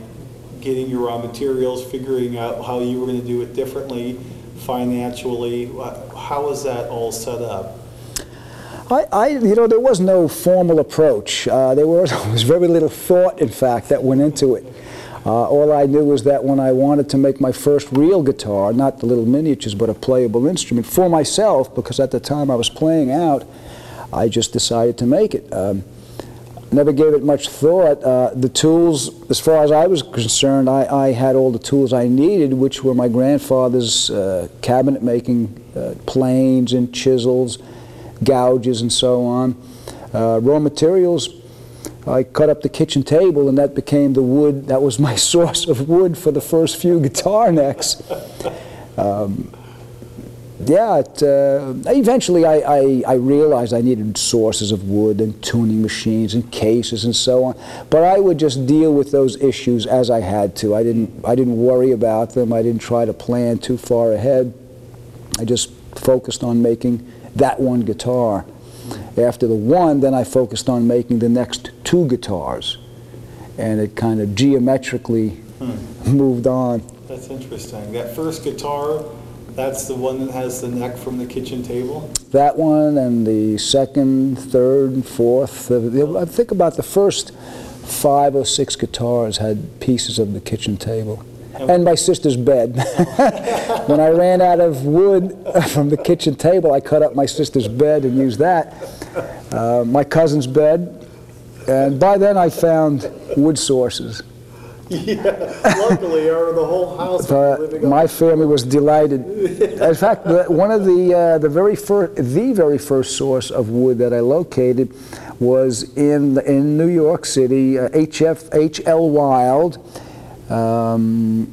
getting your raw materials, figuring out how you were going to do it differently, financially. How was that all set up? I, I, you know, there was no formal approach. Uh, there was, *laughs* was very little thought, in fact, that went into it. Uh, all I knew was that when I wanted to make my first real guitar, not the little miniatures, but a playable instrument for myself, because at the time I was playing out, I just decided to make it. Um, never gave it much thought. Uh, the tools, as far as I was concerned, I, I had all the tools I needed, which were my grandfather's uh, cabinet making uh, planes and chisels, gouges, and so on. Uh, raw materials, I cut up the kitchen table, and that became the wood. That was my *laughs* source of wood for the first few guitar necks. Um, yeah, it, uh, eventually I, I, I realized I needed sources of wood and tuning machines and cases and so on. But I would just deal with those issues as I had to. I didn't, I didn't worry about them. I didn't try to plan too far ahead. I just focused on making that one guitar. After the one, then I focused on making the next two guitars. And it kind of geometrically moved on. That's interesting. That first guitar, that's the one that has the neck from the kitchen table? That one and the second, third, fourth. I think about the first five or six guitars had pieces of the kitchen table. And my sister's bed. *laughs* when I ran out of wood *laughs* from the kitchen table, I cut up my sister's bed and used that. Uh, my cousin's bed. And by then I found wood sources. Yeah, luckily, or the whole house living my family was delighted. In fact, one of the uh, the very first the very first source of wood that I located was in in New York City. Uh, HF H.L. Wild. Um,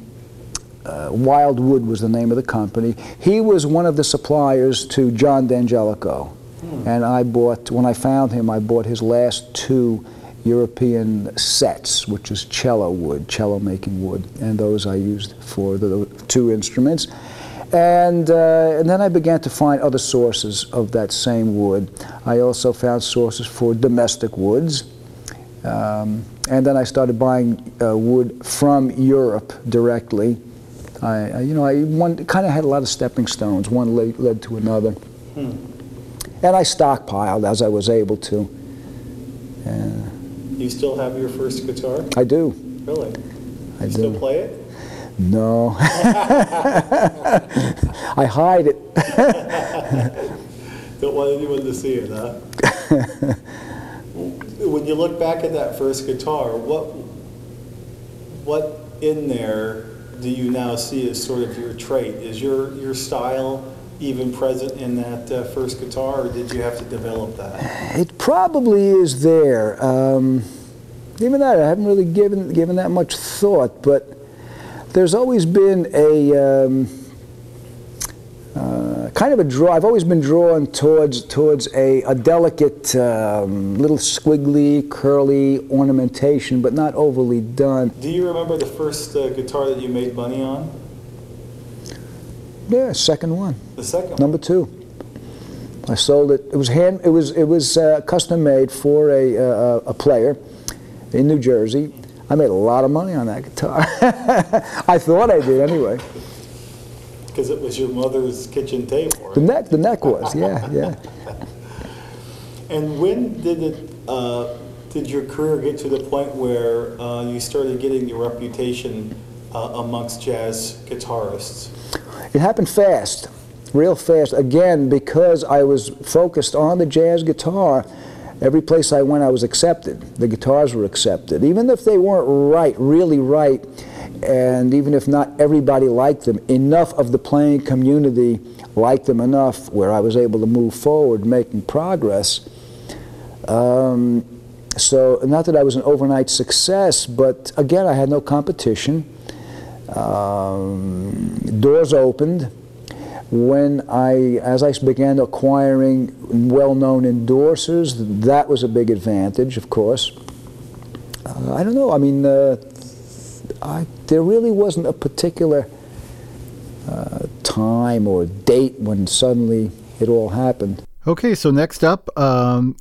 uh, Wildwood was the name of the company. He was one of the suppliers to John D'Angelico, and I bought when I found him. I bought his last two European sets, which is cello wood, cello making wood, and those I used for the two instruments. And, uh, and then I began to find other sources of that same wood. I also found sources for domestic woods. Um, and then I started buying uh, wood from Europe directly. I, I- you know, I one kind of had a lot of stepping stones. One led, led to another, and I stockpiled as I was able to. You still have your first guitar? I do. Really? I You still play it? No. *laughs* I hide it. *laughs* Don't want anyone to see it, huh? *laughs* when you look back at that first guitar, what what in there do you now see as sort of your trait? Is your your style even present in that uh, first guitar, or did you have to develop that? It probably is there. Um, even that, I haven't really given given that much thought, but there's always been a um, uh, kind of a draw. I've always been drawn towards towards a, a delicate, um, little squiggly, curly ornamentation, but not overly done. Do you remember the first uh, guitar that you made money on? Yeah, second one, The second one. number two. I sold it. It was hand. It was it was uh, custom made for a uh, a player in New Jersey. I made a lot of money on that guitar. *laughs* I thought I did anyway. Because it was your mother's kitchen table. Right? The neck, the neck was, yeah, yeah. *laughs* And when did it? Uh, did your career get to the point where uh, you started getting your reputation uh, amongst jazz guitarists? It happened fast, real fast. Again, because I was focused on the jazz guitar. Every place I went, I was accepted. The guitars were accepted, even if they weren't right, really right, and even if not everybody liked them. Enough of the playing community liked them enough where I was able to move forward, making progress. Um, so, not that I was an overnight success, but again, I had no competition. Um, doors opened when I, as I began acquiring well-known endorsers, that was a big advantage, of course. Uh, I don't know. I mean, uh, I, there really wasn't a particular uh, time or date when suddenly it all happened. Okay, so next up, um,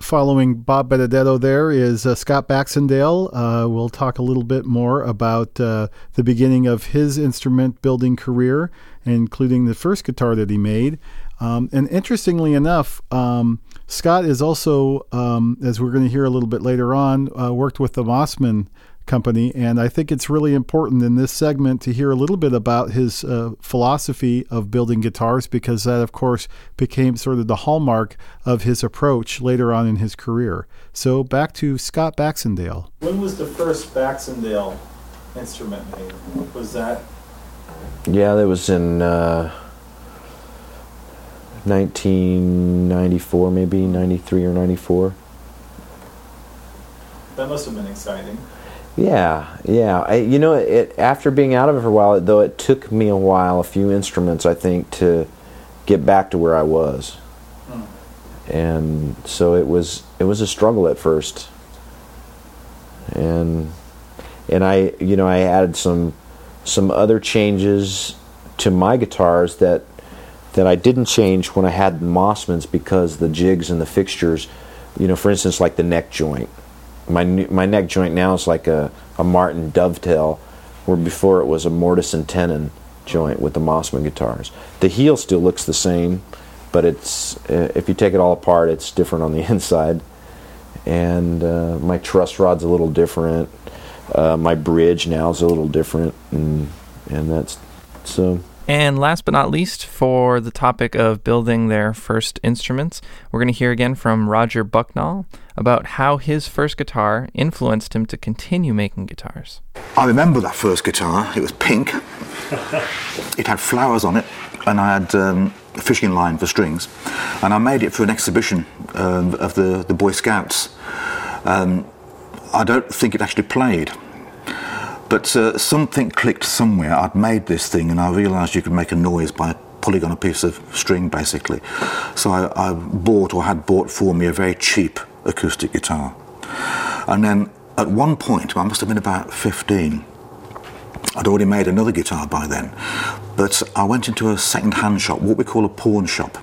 following Bob Benedetto, there is uh, Scott Baxendale. Uh, we'll talk a little bit more about uh, the beginning of his instrument building career, including the first guitar that he made. Um, and interestingly enough, um, Scott is also, um, as we're going to hear a little bit later on, uh, worked with the Mossman company. And I think it's really important in this segment to hear a little bit about his uh, philosophy of building guitars because that, of course, became sort of the hallmark of his approach later on in his career. So back to Scott Baxendale. When was the first Baxendale instrument made? Was that? Yeah, that was in uh, 1994, maybe 93 or 94. That must have been exciting. Yeah, yeah. I, you know, it, after being out of it for a while, though, it took me a while, a few instruments, I think, to get back to where I was. Hmm. And so it was it was a struggle at first. And and I, you know, I added some some other changes to my guitars that that I didn't change when I had the Mossmans because the jigs and the fixtures, you know, for instance, like the neck joint my my neck joint now is like a, a Martin dovetail, where before it was a mortise and tenon joint with the Mossman guitars. The heel still looks the same, but it's if you take it all apart, it's different on the *laughs* inside. And uh, my truss rod's a little different. Uh, my bridge now is a little different, and and that's so. And last but not least, for the topic of building their first instruments, we're going to hear again from Roger Bucknall about how his first guitar influenced him to continue making guitars. I remember that first guitar. It was pink. it had flowers on it, and I had um, a fishing line for strings. And I made it for an exhibition um, of the, the Boy Scouts. Um, I don't think it actually played. But uh, something clicked somewhere. I'd made this thing and I realised you could make a noise by pulling on a piece of string basically. So I, I, bought or had bought for me a very cheap acoustic guitar. And then at one point, I must have been about 15, I'd already made another guitar by then, but I went into a second hand shop, what we call a pawn shop.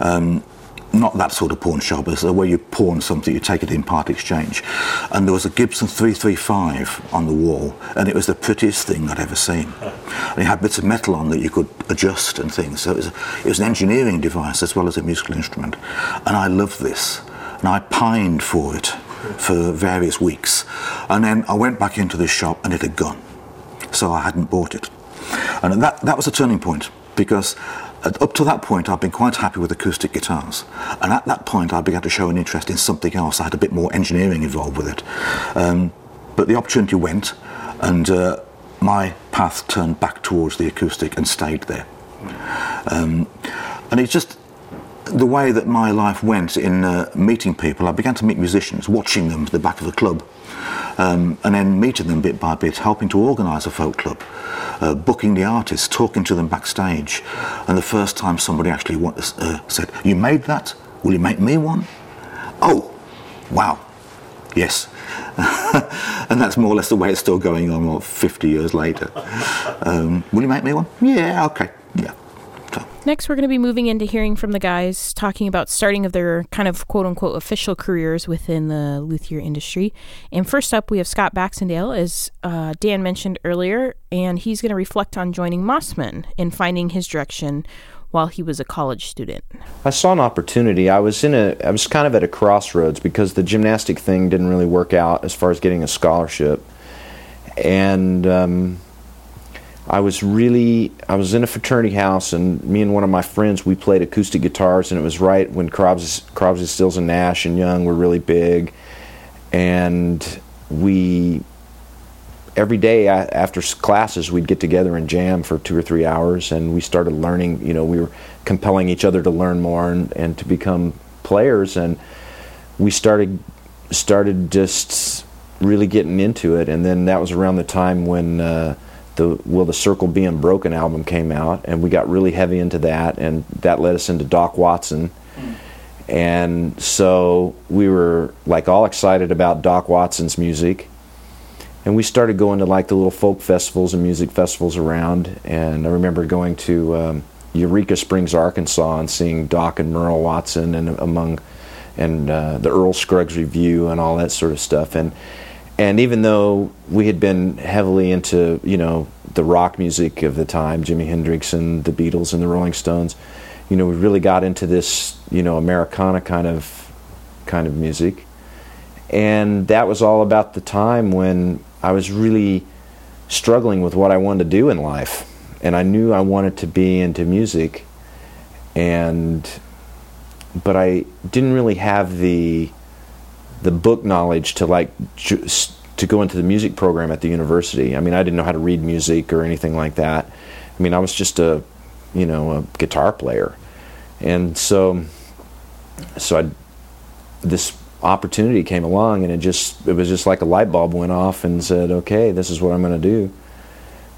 Um, not that sort of pawn shop, it's where you pawn something, you take it in part exchange. And there was a Gibson 335 on the wall, and it was the prettiest thing I'd ever seen. And it had bits of metal on that you could adjust and things. So it was, it was an engineering device as well as a musical instrument. And I loved this, and I pined for it for various weeks. And then I went back into this shop, and it had gone. So I hadn't bought it. And that, that was a turning point because up to that point, I'd been quite happy with acoustic guitars. And at that point, I began to show an interest in something else. I had a bit more engineering involved with it. Um, but the opportunity went, and uh, my path turned back towards the acoustic and stayed there. Um, and it's just the way that my life went in uh, meeting people. I began to meet musicians, watching them at the back of the club um, and then meeting them bit by bit, helping to organise a folk club, uh, booking the artists, talking to them backstage. And the first time somebody actually want, uh, said, You made that? Will you make me one? Oh, wow. Yes. *laughs* and that's more or less the way it's still going on, what, 50 years later. Um, will you make me one? Yeah, okay. Yeah. Next, we're going to be moving into hearing from the guys talking about starting of their kind of quote unquote official careers within the luthier industry. And first up, we have Scott Baxendale, as uh, Dan mentioned earlier, and he's going to reflect on joining Mossman and finding his direction while he was a college student. I saw an opportunity. I was in a I was kind of at a crossroads because the gymnastic thing didn't really work out as far as getting a scholarship, and um, I was really I was in a fraternity house, and me and one of my friends we played acoustic guitars, and it was right when Crosby, Crosby, Stills, and Nash and Young were really big, and we every day after classes we'd get together and jam for two or three hours and we started learning you know we were compelling each other to learn more and, and to become players and we started started just really getting into it. And then that was around the time when uh, the Will the Circle Be Unbroken album came out and we got really heavy into that and that led us into Doc Watson and so we were like all excited about Doc Watson's music and we started going to like the little folk festivals and music festivals around. And I remember going to um, Eureka Springs, Arkansas, and seeing Doc and Merle Watson and among and uh, the Earl Scruggs Revue and all that sort of stuff. And and even though we had been heavily into you know the rock music of the time, Jimi Hendrix and the Beatles and the Rolling Stones, you know, we really got into this you know Americana kind of kind of music. And that was all about the time when I was really struggling with what I wanted to do in life. And I knew I wanted to be into music. And but I didn't really have the the book knowledge to like to go into the music program at the university. I mean, I didn't know how to read music or anything like that. I mean, I was just a, you know, a guitar player. And so so I this opportunity came along and it just it was just like a light bulb went off and said okay this is what i'm going to do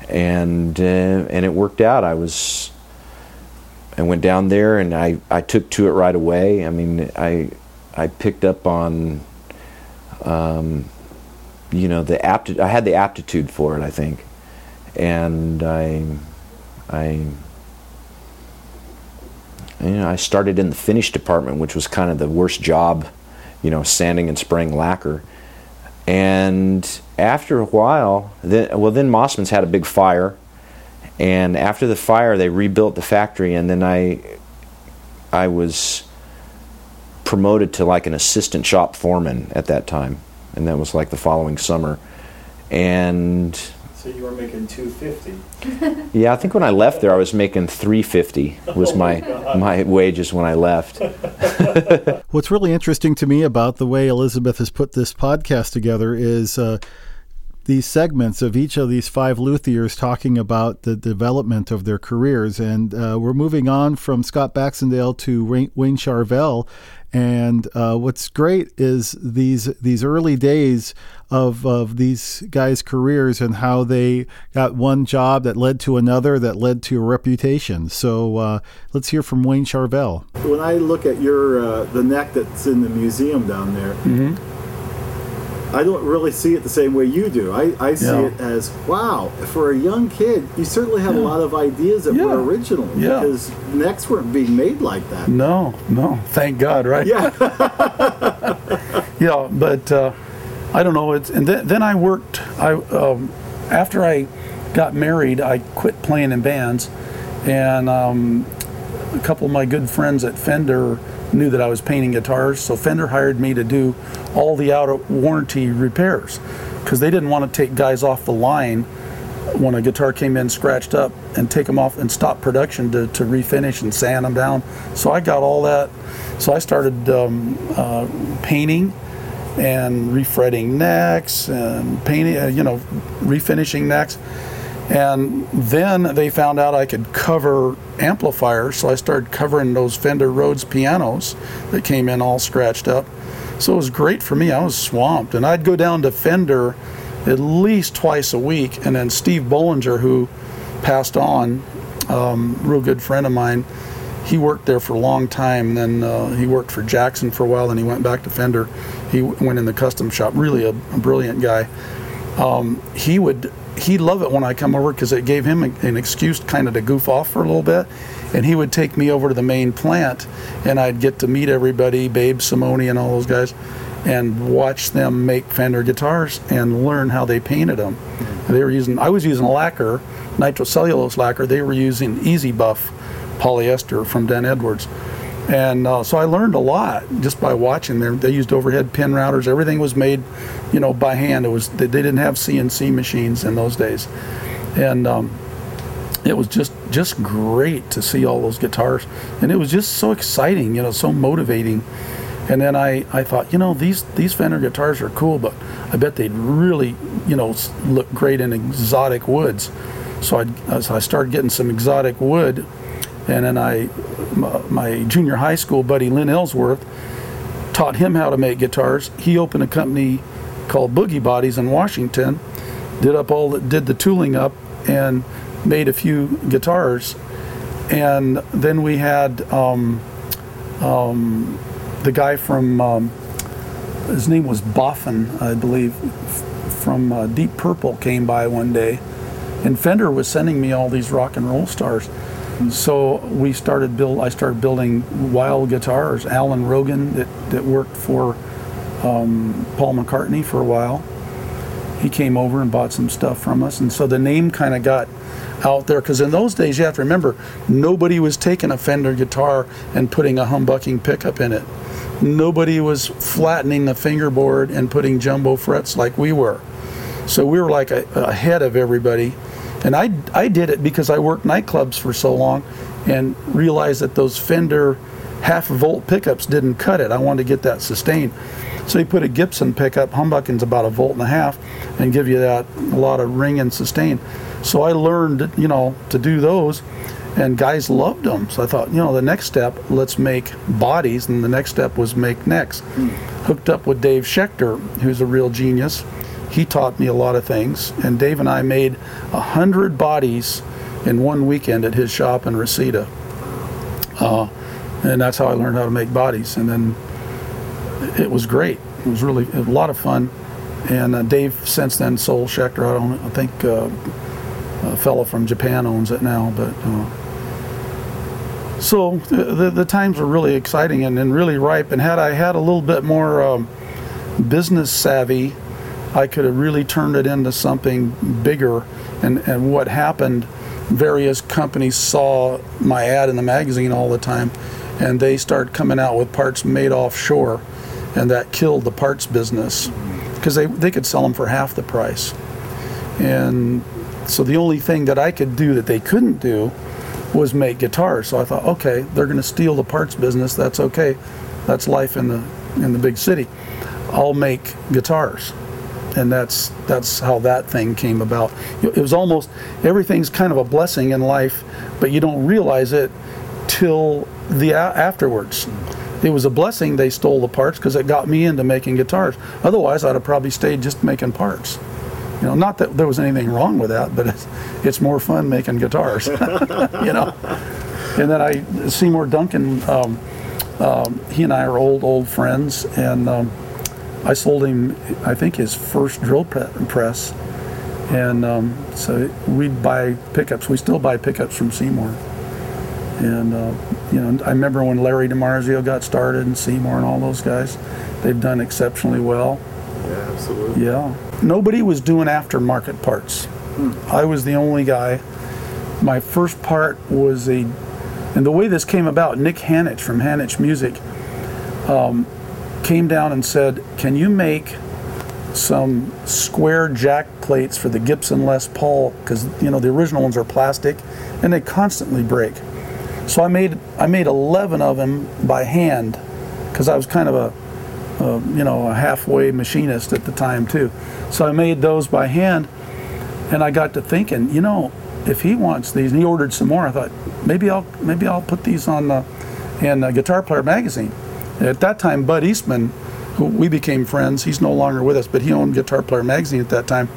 and uh, and it worked out i was i went down there and i i took to it right away i mean i i picked up on um, you know the aptitude i had the aptitude for it i think and i i you know i started in the finish department which was kind of the worst job you know, sanding and spraying lacquer. And after a while, then, well, then Mossman's had a big fire, and after the fire, they rebuilt the factory, and then I, I was promoted to like an assistant shop foreman at that time, and that was like the following summer, and so you were making 250. *laughs* yeah, I think when I left there, I was making 350 was my *laughs* my wages when I left. *laughs* What's really interesting to me about the way Elizabeth has put this podcast together is. Uh, these segments of each of these five luthiers talking about the development of their careers. And uh, we're moving on from Scott Baxendale to Wayne Charvel. And uh, what's great is these these early days of of these guys' careers and how they got one job that led to another that led to a reputation. So uh, let's hear from Wayne Charvel. When I look at your uh, the neck that's in the museum down there. Mm-hmm I don't really see it the same way you do. I, I see yeah. it as wow, for a young kid, you certainly have yeah. a lot of ideas that yeah. were original yeah. because necks weren't being made like that. No, no, thank God, right? Yeah. *laughs* yeah, but uh, I don't know. It's and then, then I worked. I um, after I got married, I quit playing in bands, and um, a couple of my good friends at Fender knew that I was painting guitars, so Fender hired me to do all the out of warranty repairs because they didn't want to take guys off the line when a guitar came in scratched up and take them off and stop production to, to refinish and sand them down. So I got all that. So I started um, uh, painting and refretting necks and painting, uh, you know, refinishing necks. And then they found out I could cover amplifiers, so I started covering those Fender Rhodes pianos that came in all scratched up. So it was great for me. I was swamped. And I'd go down to Fender at least twice a week. And then Steve Bollinger, who passed on, um, real good friend of mine, he worked there for a long time. Then uh, he worked for Jackson for a while. Then he went back to Fender. He went in the custom shop. Really a, a brilliant guy. Um, he would he loved it when I come over because it gave him an excuse kind of to goof off for a little bit, and he would take me over to the main plant, and I'd get to meet everybody, Babe Simoni and all those guys, and watch them make Fender guitars and learn how they painted them. They were using I was using lacquer, nitrocellulose lacquer. They were using Easy Buff polyester from Dan Edwards. And uh, so I learned a lot just by watching them. They used overhead pin routers. Everything was made, you know, by hand. It was they, they didn't have CNC machines in those days, and um, it was just just great to see all those guitars. And it was just so exciting, you know, so motivating. And then I, I thought, you know, these these Fender guitars are cool, but I bet they'd really, you know, look great in exotic woods. So I, so I started getting some exotic wood, and then I, my, junior high school buddy Lynn Ellsworth taught him how to make guitars. He opened a company called Boogie Bodies in Washington, did up all the, did the tooling up, and made a few guitars. And then we had um, um, the guy from um, his name was Boffin, I believe, from uh, Deep Purple came by one day, and Fender was sending me all these rock and roll stars. So we started build. I started building wild guitars. Alan Rogan, that, that worked for um, Paul McCartney for a while, he came over and bought some stuff from us, and so the name kind of got out there. Because in those days, you have to remember, nobody was taking a Fender guitar and putting a humbucking pickup in it. Nobody was flattening the fingerboard and putting jumbo frets like we were. So we were like a, ahead of everybody. And I, I did it because I worked nightclubs for so long and realized that those Fender half volt pickups didn't cut it. I wanted to get that sustained. So you put a Gibson pickup, humbucking's about a volt and a half, and give you that a lot of ring and sustain. So I learned, you know, to do those, and guys loved them. So I thought, you know, the next step, let's make bodies, and the next step was make necks. Hmm. Hooked up with Dave Schecter, who's a real genius. He taught me a lot of things, and Dave and I made a hundred bodies in one weekend at his shop in Reseda. Uh, and that's how I learned how to make bodies. And then it was great. It was really a lot of fun. And uh, Dave since then sold Schecter. I don't. I think uh, a fellow from Japan owns it now. But uh, so the, the the times were really exciting and, and really ripe. And had I had a little bit more um, business savvy, I could have really turned it into something bigger. And and what happened? Various companies saw my ad in the magazine all the time, and they started coming out with parts made offshore, and that killed the parts business because they they could sell them for half the price. And so the only thing that I could do that they couldn't do was make guitars. So I thought, okay, they're going to steal the parts business. That's okay. That's life in the in the big city. I'll make guitars. And that's that's how that thing came about. It was almost everything's kind of a blessing in life, but you don't realize it till the afterwards. It was a blessing they stole the parts because it got me into making guitars. Otherwise, I'd have probably stayed just making parts. You know, not that there was anything wrong with that, but it's, it's more fun making guitars. *laughs* you know. And then I Seymour Duncan, um, um, he and I are old old friends, and um, I sold him, I think, his first drill press, and um, so we'd buy pickups. We still buy pickups from Seymour. And uh, you know, I remember when Larry DiMarzio got started and Seymour and all those guys, they've done exceptionally well. Yeah, absolutely. Yeah. Nobody was doing aftermarket parts. I was the only guy. My first part was a, and the way this came about, Nick Hanich from Hanich Music um, came down and said, Can you make some square jack plates for the Gibson Les Paul? Because, you know, the original ones are plastic and they constantly break. So I made I made 11 of them by hand because I was kind of a, you know a halfway machinist at the time too. So I made those by hand, and I got to thinking, you know, if he wants these, and he ordered some more, I thought maybe I'll maybe I'll put these on the in the Guitar Player magazine. At that time, Bud Eastman, who we became friends, he's no longer with us, but he owned Guitar Player magazine at that time.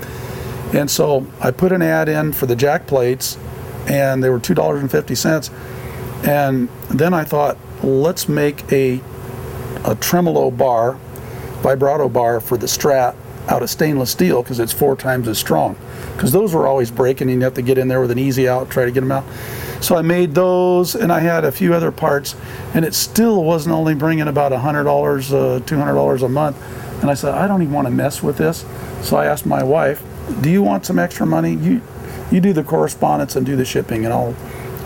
And so I put an ad in for the jack plates, and they were two dollars and fifty cents. And then I thought, let's make a a tremolo bar, vibrato bar for the Strat, out of stainless steel because it's four times as strong. Because those were always breaking, and you have to get in there with an easy out, try to get them out. So I made those, and I had a few other parts, and it still wasn't only bringing about $100, uh, $200 a month. And I said, I don't even want to mess with this. So I asked my wife, Do you want some extra money? You, you do the correspondence and do the shipping, and I'll,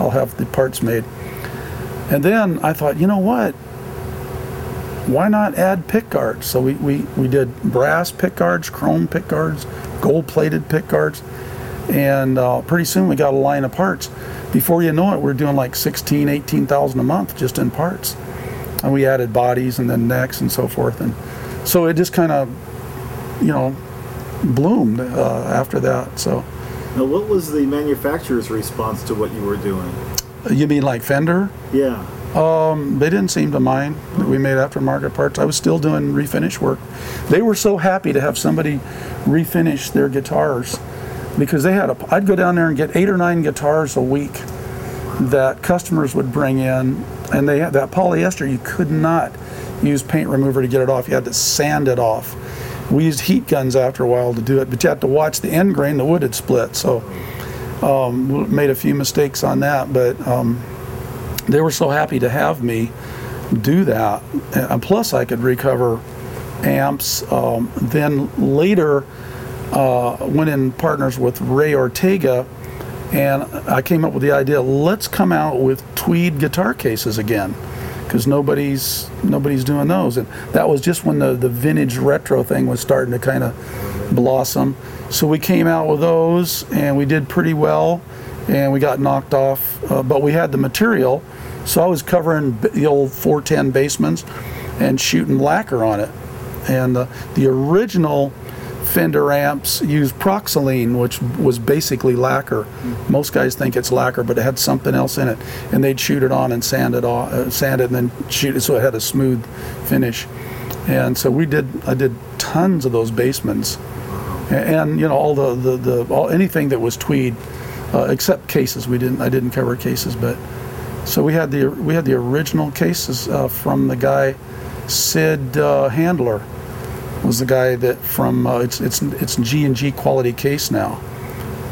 I'll have the parts made. And then I thought, you know what? Why not add pick guards? So we, we, we did brass pick guards, chrome pick guards, gold plated pick guards, and uh, pretty soon we got a line of parts before you know it, we're doing like 16, 18,000 a month just in parts. And we added bodies and then necks and so forth. And so it just kind of, you know, bloomed uh, after that. So. Now, what was the manufacturer's response to what you were doing? You mean like Fender? Yeah. Um, they didn't seem to mind that we made aftermarket parts. I was still doing refinish work. They were so happy to have somebody refinish their guitars because they had a, I'd go down there and get eight or nine guitars a week that customers would bring in, and they had that polyester. You could not use paint remover to get it off. You had to sand it off. We used heat guns after a while to do it, but you had to watch the end grain. The wood had split, so um, made a few mistakes on that. But um, they were so happy to have me do that, and plus I could recover amps. Um, then later uh, went in partners with Ray Ortega, and I came up with the idea: let's come out with tweed guitar cases again, because nobody's nobody's doing those, and that was just when the the vintage retro thing was starting to kind of blossom. So we came out with those, and we did pretty well, and we got knocked off, uh, but we had the material, so I was covering the old 410 Bassmans and shooting lacquer on it, and uh, the original Fender amps use Proxylin, which was basically lacquer. Most guys think it's lacquer, but it had something else in it, and they'd shoot it on and sand it off, uh, sand it, and then shoot it so it had a smooth finish. And so we did. I did tons of those Bassmans, and, and you know all the the, the all, anything that was tweed, uh, except cases. We didn't. I didn't cover cases, but so we had the we had the original cases uh, from the guy Sid uh, Handler was the guy that from uh, it's it's it's G and G quality case now.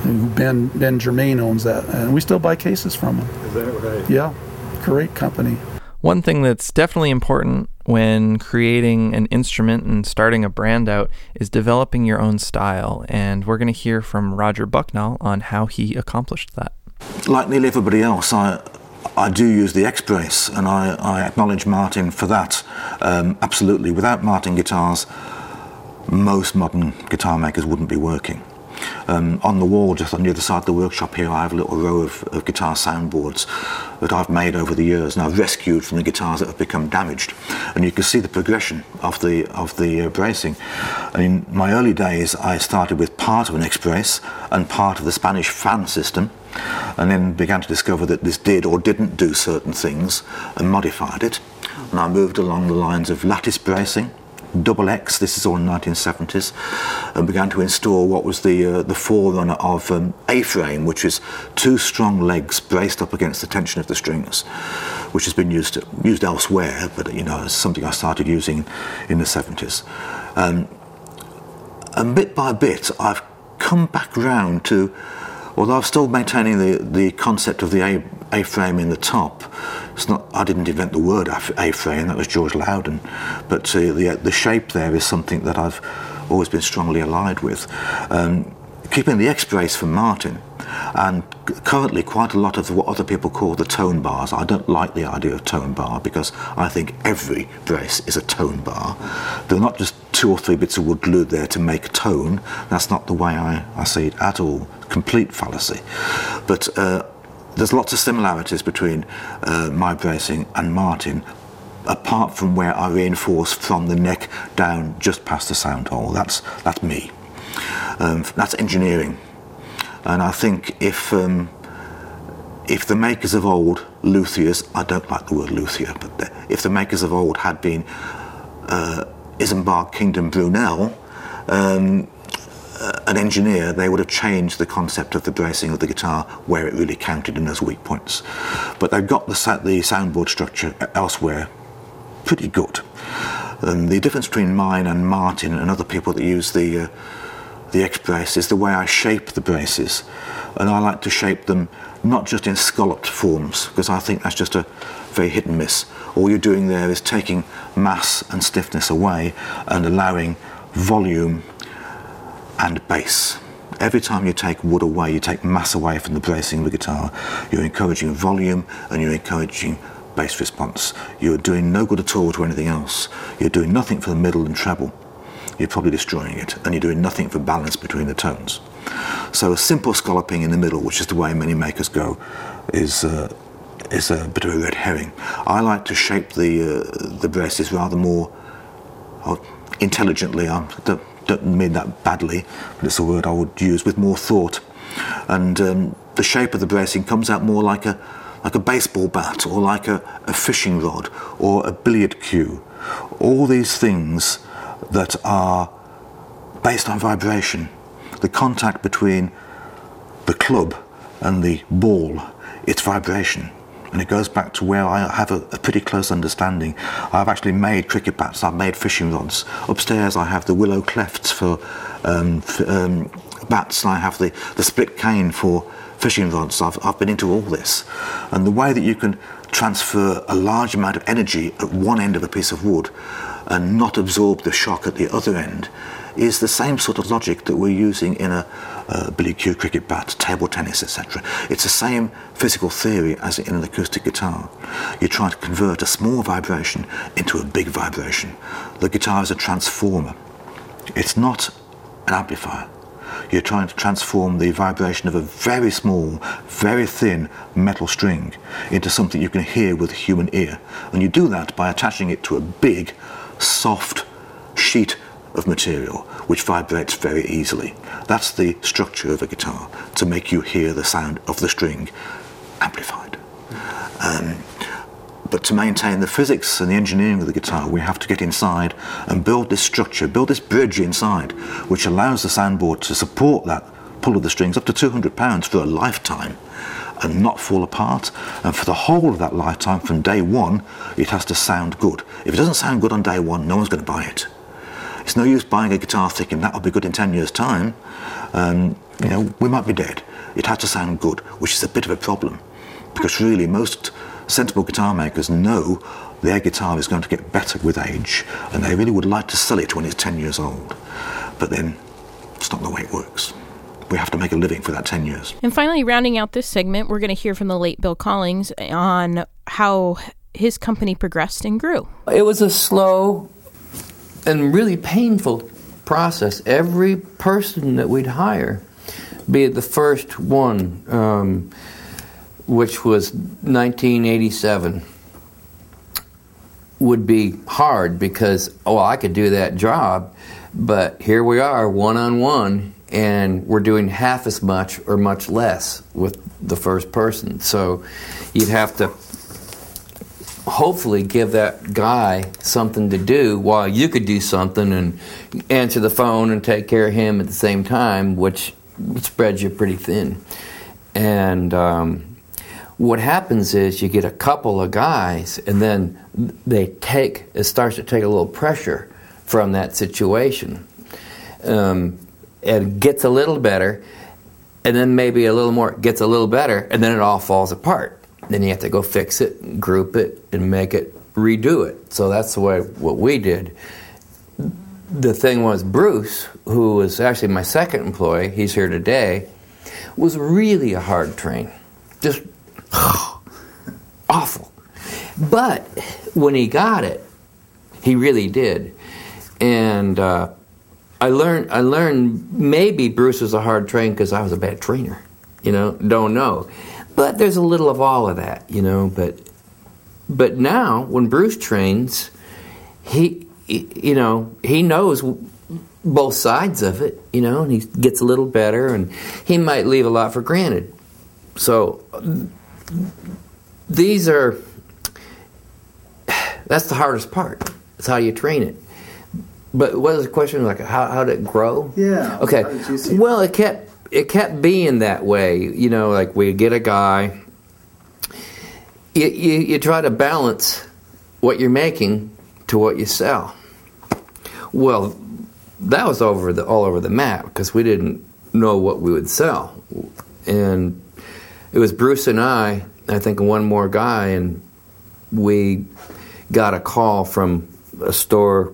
Ben Ben Germain owns that, and we still buy cases from him. Is that right? Yeah, great company. One thing that's definitely important when creating an instrument and starting a brand out is developing your own style. And we're going to hear from Roger Bucknall on how he accomplished that. Like nearly everybody else, I I do use the X Brace, and I, I acknowledge Martin for that. Um, absolutely, without Martin guitars, most modern guitar makers wouldn't be working. Um, on the wall just on the other side of the workshop here I have a little row of, of, guitar soundboards that I've made over the years and I've rescued from the guitars that have become damaged. And you can see the progression of the of the uh, bracing. And in my early days I started with part of an X brace and part of the Spanish fan system and then began to discover that this did or didn't do certain things and modified it. And I moved along the lines of lattice bracing double X, this is all in the 1970s, and began to install what was the uh, the forerunner of um, A-frame, which is two strong legs braced up against the tension of the strings, which has been used used elsewhere, but you know, it's something I started using in the 70s. Um, and bit by bit, I've come back round to, although I'm still maintaining the, the concept of the A, A-frame in the top, it's not. I didn't invent the word A-frame. That was George Lowden. But uh, the the shape there is something that I've always been strongly allied with. Um, keeping the X brace from Martin, and currently quite a lot of what other people call the tone bars. I don't like the idea of tone bar because I think every brace is a tone bar. They're not just two or three bits of wood glued there to make a tone. That's not the way I, I see it at all. Complete fallacy. But uh, there's lots of similarities between uh, my bracing and Martin, apart from where I reinforce from the neck down just past the sound hole. That's that's me. Um, that's engineering, and I think if um, if the makers of old luthiers, I don't like the word luthier, but if the makers of old had been uh, Isambard Kingdom Brunel, um, uh, an engineer, they would have changed the concept of the bracing of the guitar where it really counted in those weak points. But they've got the, the soundboard structure elsewhere pretty good. And the difference between mine and Martin and other people that use the uh, the X brace is the way I shape the braces, and I like to shape them not just in scalloped forms because I think that's just a very hit and miss. All you're doing there is taking mass and stiffness away and allowing volume and bass. Every time you take wood away, you take mass away from the bracing of the guitar. You're encouraging volume and you're encouraging bass response. You're doing no good at all to anything else. You're doing nothing for the middle and treble. You're probably destroying it, and you're doing nothing for balance between the tones. So a simple scalloping in the middle, which is the way many makers go, is uh, is a bit of a red herring. I like to shape the uh, the braces rather more uh, intelligently. I don't, don't mean that badly, but it's a word I would use with more thought. And um, the shape of the bracing comes out more like a like a baseball bat or like a, a fishing rod or a billiard cue. All these things that are based on vibration. The contact between the club and the ball, it's vibration. And it goes back to where I have a, a, pretty close understanding. I've actually made cricket bats, I've made fishing rods. Upstairs, I have the willow clefts for, um, for um, bats, and I have the, the split cane for fishing rods. I've, I've been into all this. And the way that you can transfer a large amount of energy at one end of a piece of wood and not absorb the shock at the other end is the same sort of logic that we're using in a uh, billiard cue, cricket bat, table tennis, etc. It's the same physical theory as in an acoustic guitar. You're trying to convert a small vibration into a big vibration. The guitar is a transformer. It's not an amplifier. You're trying to transform the vibration of a very small, very thin metal string into something you can hear with the human ear. And you do that by attaching it to a big, soft sheet of material which vibrates very easily. That's the structure of a guitar to make you hear the sound of the string amplified. Um, but to maintain the physics and the engineering of the guitar, we have to get inside and build this structure, build this bridge inside, which allows the soundboard to support that pull of the strings up to 200 pounds for a lifetime and not fall apart. And for the whole of that lifetime, from day one, it has to sound good. If it doesn't sound good on day one, no one's going to buy it. It's no use buying a guitar thinking that'll be good in 10 years' time. Um, you know, we might be dead. It has to sound good, which is a bit of a problem. Because really, most sensible guitar makers know their guitar is going to get better with age, and they really would like to sell it when it's 10 years old. But then, it's not the way it works we have to make a living for that 10 years. And finally, rounding out this segment, we're going to hear from the late Bill Collings on how his company progressed and grew. It was a slow and really painful process. Every person that we'd hire, be it the first one, um, which was 1987, would be hard because, oh, I could do that job, but here we are, one on one, and we're doing half as much or much less with the first person. So you'd have to hopefully give that guy something to do while you could do something and answer the phone and take care of him at the same time, which spreads you pretty thin. And um, what happens is you get a couple of guys, and then they take it starts to take a little pressure from that situation. Um, it gets a little better, and then maybe a little more gets a little better, and then it all falls apart. Then you have to go fix it, group it, and make it redo it. So that's the way what we did. The thing was, Bruce, who was actually my second employee, he's here today, was really a hard train. Just *sighs* awful. But when he got it, he really did. And uh, I learned I learned maybe Bruce was a hard train because I was a bad trainer. You know, don't know. But there's a little of all of that, you know, but but now when Bruce trains, he, he you know, he knows both sides of it, you know, and he gets a little better and he might leave a lot for granted. So these are that's the hardest part. It's how you train it. But what was the question? Like, how, how did it grow? Yeah. Okay. Well, it kept it kept being that way. You know, like we get a guy. You, you, you try to balance what you're making to what you sell. Well, that was over the all over the map because we didn't know what we would sell, and it was Bruce and I, I think, one more guy, and we got a call from a store.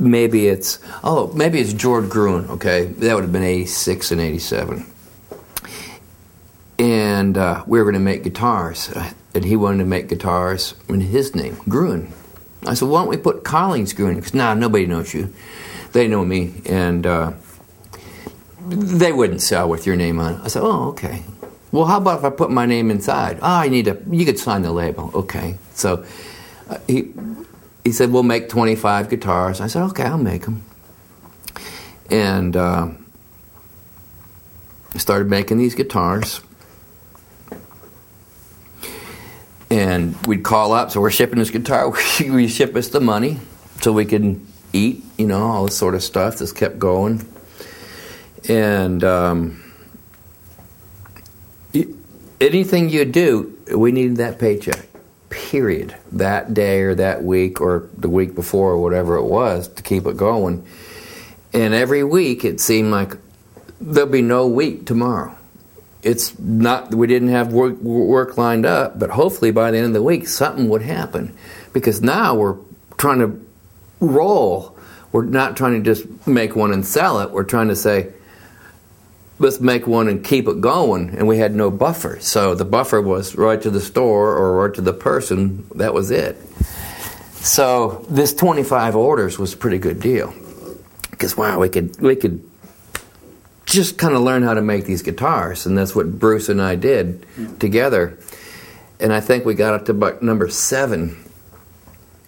Maybe it's oh, maybe it's George Gruhn. Okay, that would have been eighty six and eighty seven, and uh, we were going to make guitars, and he wanted to make guitars in his name, Gruhn. I said, why don't we put Collings Gruhn? Because nah, nobody knows you. They know me, and uh, they wouldn't sell with your name on it. I said, oh, okay. Well, how about if I put my name inside? Oh, I need a. You could sign the label. Okay. So uh, he he said, we'll make 25 guitars. I said, okay, I'll make them. And uh, I started making these guitars. And we'd call up, so we're shipping this guitar. *laughs* we ship us the money so we can eat, you know, all this sort of stuff. Just kept going. And um, anything you do, we needed that paycheck. Period. That day or that week or the week before or whatever it was to keep it going. And every week it seemed like there'll be no week tomorrow. It's not we didn't have work, work lined up, but hopefully by the end of the week something would happen, because now we're trying to roll. We're not trying to just make one and sell it. We're trying to say, let's make one and keep it going. And we had no buffer. So the buffer was right to the store or right to the person. That was it. So this 25 orders was a pretty good deal. Because wow, we could we could just kind of learn how to make these guitars, and that's what Bruce and I did together. And I think we got up to about number seven,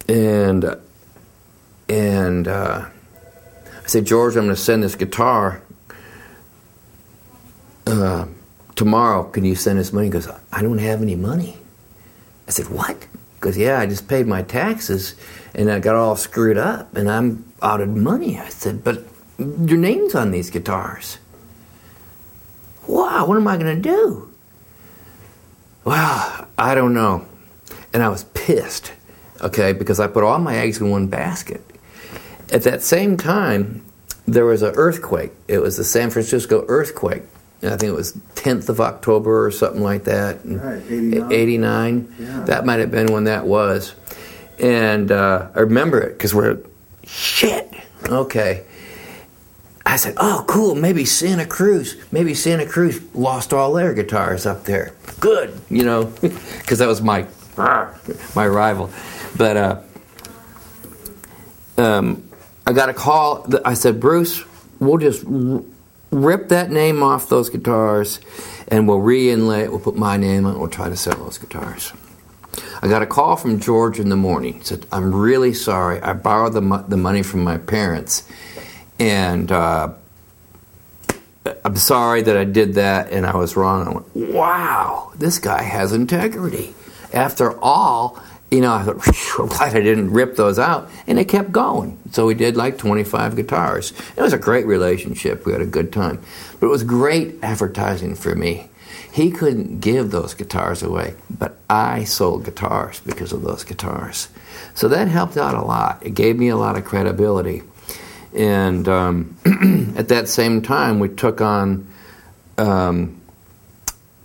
and and uh, I said, George, I'm going to send this guitar uh, tomorrow. Can you send us money? He goes, I don't have any money. I said, What? Goes, Yeah, I just paid my taxes and I got all screwed up and I'm out of money. I said, But your name's on these guitars. Wow, what am I going to do? Well, I don't know. And I was pissed, okay, because I put all my eggs in one basket. At that same time, there was an earthquake. It was the San Francisco earthquake. I think it was 10th of October or something like that. Right, 89. 89. Yeah. That might have been when that was. And uh, I remember it because we're, shit, okay. I said, oh, cool, maybe Santa Cruz, maybe Santa Cruz lost all their guitars up there. Good, you know, *laughs* because that was my, my rival. But uh, um, I got a call. I said, Bruce, we'll just rip that name off those guitars and we'll re-inlay it. We'll put my name on it. We'll try to sell those guitars. I got a call from George in the morning. He said, I'm really sorry. I borrowed the, mo- the money from my parents and uh, I'm sorry that I did that and I was wrong. I went, wow, this guy has integrity. After all, you know, I thought, I'm glad I didn't rip those out. And it kept going. So we did like 25 guitars. It was a great relationship. We had a good time. But it was great advertising for me. He couldn't give those guitars away, but I sold guitars because of those guitars. So that helped out a lot. It gave me a lot of credibility. And um, *clears throat* at that same time, we took on um,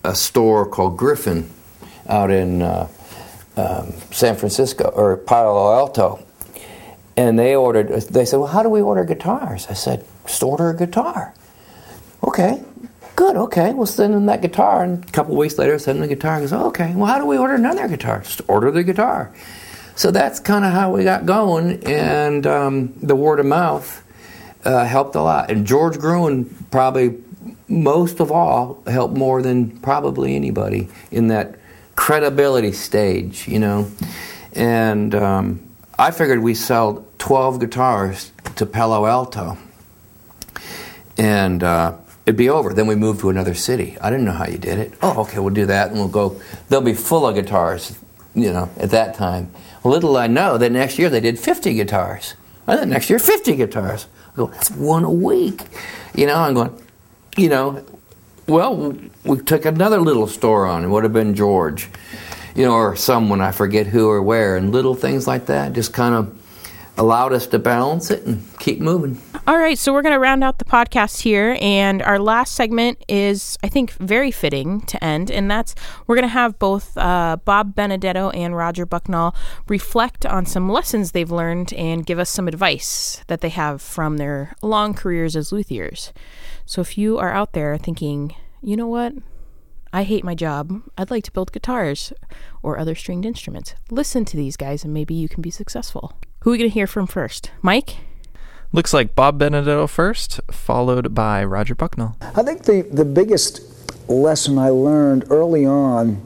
a store called Gryphon out in uh, um, San Francisco or Palo Alto. And they ordered, they said, Well, how do we order guitars? I said, Just order a guitar. Okay, good, okay. We'll send them that guitar. And a couple weeks later, send them the guitar. Goes, Okay, well, how do we order another guitar? Just order the guitar. So that's kind of how we got going, and um, the word of mouth uh, helped a lot. And George Gruhn probably most of all helped more than probably anybody in that credibility stage, you know. And um, I figured we sell 12 guitars to Palo Alto, and uh, it'd be over. Then we moved to another city. I didn't know how you did it. Oh, okay, we'll do that, and we'll go. They'll be full of guitars, you know, at that time. Little I know that next year they did 50 guitars. And then next year, 50 guitars. I go, that's one a week. You know, I'm going, you know, well, we took another little store on. It would have been George, you know, or someone, I forget who or where, and little things like that. Just kind of allowed us to balance it and keep moving. All right, so we're going to round out the podcast here, and our last segment is, I think, very fitting to end, and that's we're going to have both uh, Bob Benedetto and Roger Bucknall reflect on some lessons they've learned and give us some advice that they have from their long careers as luthiers. So if you are out there thinking, you know what, I hate my job. I'd like to build guitars or other stringed instruments. Listen to these guys and maybe you can be successful. Who are we going to hear from first? Mike? Looks like Bob Benedetto first, followed by Roger Bucknall. I think the, the biggest lesson I learned early on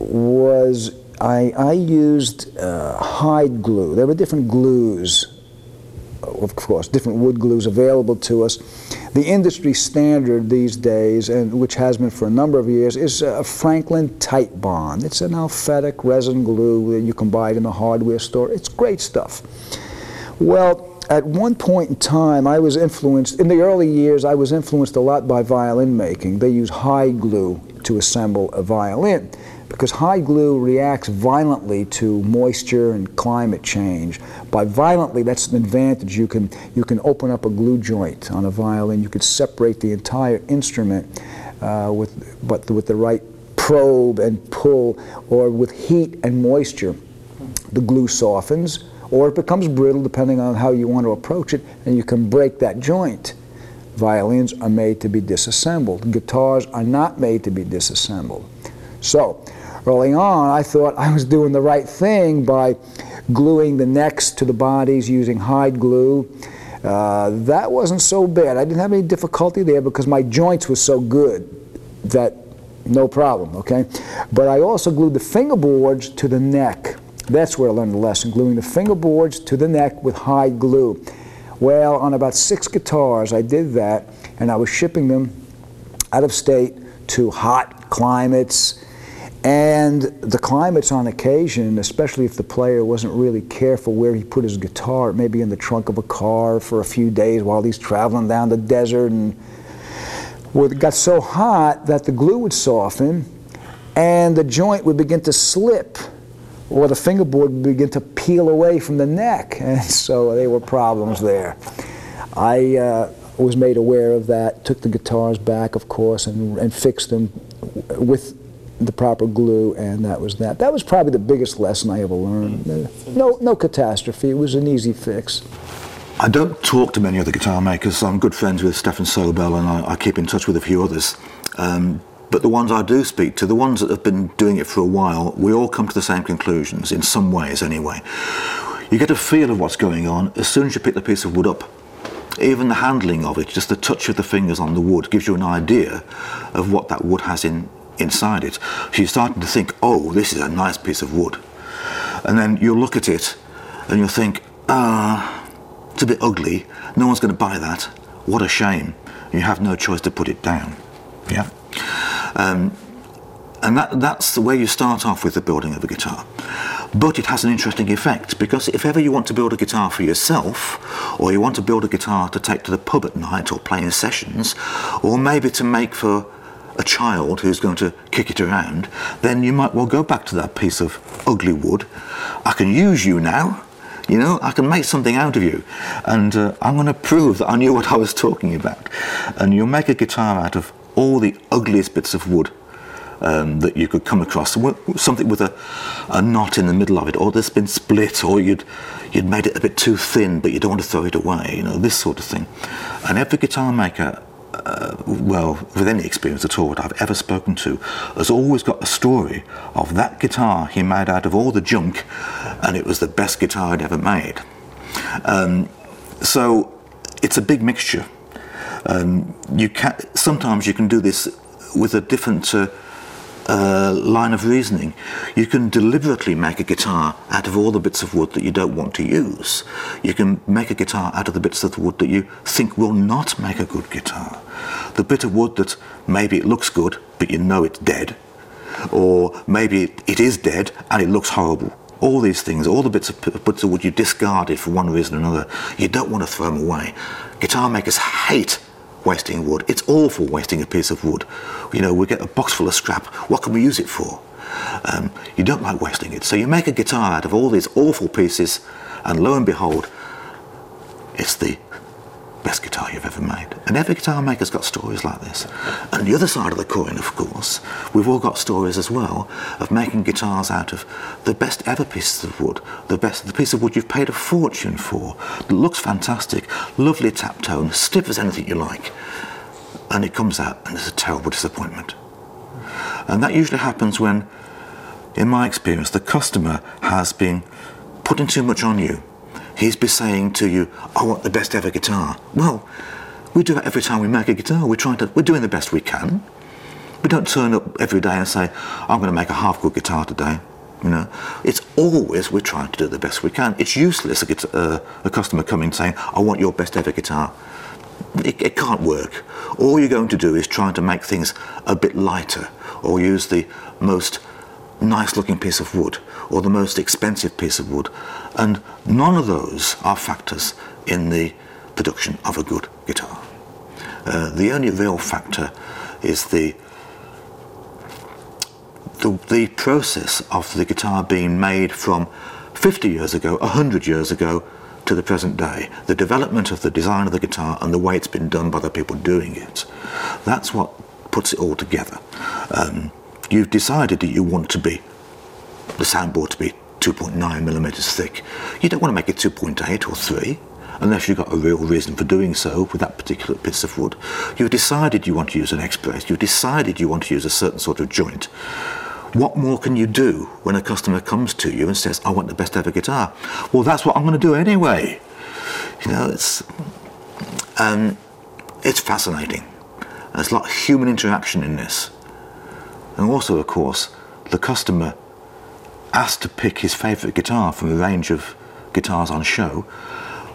was I, I used uh, hide glue. There were different glues, of course, different wood glues available to us. The industry standard these days, and which has been for a number of years, is a Franklin Titebond. It's an aliphatic resin glue that you can buy in the hardware store. It's great stuff. Well, at one point in time, I was influenced, in the early years, I was influenced a lot by violin making. They use hide glue to assemble a violin because hide glue reacts violently to moisture and climate change. By violently, that's an advantage. You can, you can open up a glue joint on a violin. You could separate the entire instrument uh, with, but with the right probe and pull, or with heat and moisture. The glue softens or it becomes brittle depending on how you want to approach it, and you can break that joint. Violins are made to be disassembled. Guitars are not made to be disassembled. So, early on, I thought I was doing the right thing by gluing the necks to the bodies using hide glue. Uh, that wasn't so bad. I didn't have any difficulty there because my joints were so good that no problem, okay? But I also glued the fingerboards to the neck. That's where I learned the lesson, gluing the fingerboards to the neck with hide glue. Well, on about six guitars, I did that, and I was shipping them out of state to hot climates. And the climates on occasion, especially if the player wasn't really careful where he put his guitar, maybe in the trunk of a car for a few days while he's traveling down the desert, and well, it got so hot that the glue would soften and the joint would begin to slip or the fingerboard would begin to peel away from the neck. *laughs* And so there were problems there. I uh, was made aware of that, took the guitars back, of course, and, and fixed them with the proper glue, and that was that. That was probably the biggest lesson I ever learned. No, no catastrophe. It was an easy fix. I don't talk to many other guitar makers. I'm good friends with Stefan Sobell, and I, I keep in touch with a few others. Um, but the ones I do speak to, the ones that have been doing it for a while, we all come to the same conclusions, in some ways anyway. You get a feel of what's going on as soon as you pick the piece of wood up. Even the handling of it, just the touch of the fingers on the wood, gives you an idea of what that wood has in, inside it. So you're starting to think, oh, this is a nice piece of wood. And then you'll look at it and you'll think, ah, it's a bit ugly. No one's going to buy that. What a shame. You have no choice to put it down. Yeah. Um, and that, that's the way you start off with the building of a guitar. But it has an interesting effect because if ever you want to build a guitar for yourself, or you want to build a guitar to take to the pub at night or play in sessions, or maybe to make for a child who's going to kick it around, then you might well go back to that piece of ugly wood. I can use you now. You know, I can make something out of you. And uh, I'm going to prove that I knew what I was talking about. And you'll make a guitar out of all the ugliest bits of wood um, that you could come across. Something with a, a knot in the middle of it, or there's been split, or you'd you'd made it a bit too thin, but you don't want to throw it away. You know this sort of thing. And every guitar maker, uh, well, with any experience at all that I've ever spoken to, has always got a story of that guitar he made out of all the junk, and it was the best guitar he'd ever made. Um, so it's a big mixture. Um, you can sometimes you can do this with a different uh, uh, line of reasoning. You can deliberately make a guitar out of all the bits of wood that you don't want to use. You can make a guitar out of the bits of wood that you think will not make a good guitar. The bit of wood that maybe it looks good, but you know it's dead. Or maybe it is dead and it looks horrible all these things, all the bits of bits of wood you discarded for one reason or another, you don't want to throw them away. Guitar makers hate wasting wood. It's awful wasting a piece of wood. You know, we get a box full of scrap. What can we use it for? Um, you don't like wasting it. So you make a guitar out of all these awful pieces And lo and behold, it's the best guitar you've ever made. And every guitar maker's got stories like this. And the other side of the coin, of course, we've all got stories as well of making guitars out of the best ever pieces of wood, the best the piece of wood you've paid a fortune for, that looks fantastic, lovely tap tone, stiff as anything you like. And it comes out and it's a terrible disappointment. And that usually happens when, in my experience, the customer has been putting too much on you he's be saying to you, I want the best ever guitar. Well, we do that every time we make a guitar. We're trying to, we're doing the best we can. We don't turn up every day and say, I'm going to make a half good guitar today. You know, it's always we're trying to do the best we can. It's useless a, guitar, uh, a customer coming saying, I want your best ever guitar. It, it can't work. All you're going to do is try to make things a bit lighter or use the most nice looking piece of wood or the most expensive piece of wood. And none of those are factors in the production of a good guitar. Uh, the only real factor is the, the, the process of the guitar being made from 50 years ago, 100 years ago, to the present day. The development of the design of the guitar and the way it's been done by the people doing it. That's what puts it all together. Um, you've decided that you want to be the soundboard to be 2.9 millimeters thick. You don't want to make it 2.8 or 3 unless you've got a real reason for doing so with that particular piece of wood. You've decided you want to use an X-brace. You've decided you want to use a certain sort of joint. What more can you do when a customer comes to you and says, I want the best ever guitar? Well, that's what I'm going to do anyway. You know, it's, um, it's fascinating. There's a lot of human interaction in this. And also, of course, the customer asked to pick his favourite guitar from a range of guitars on show,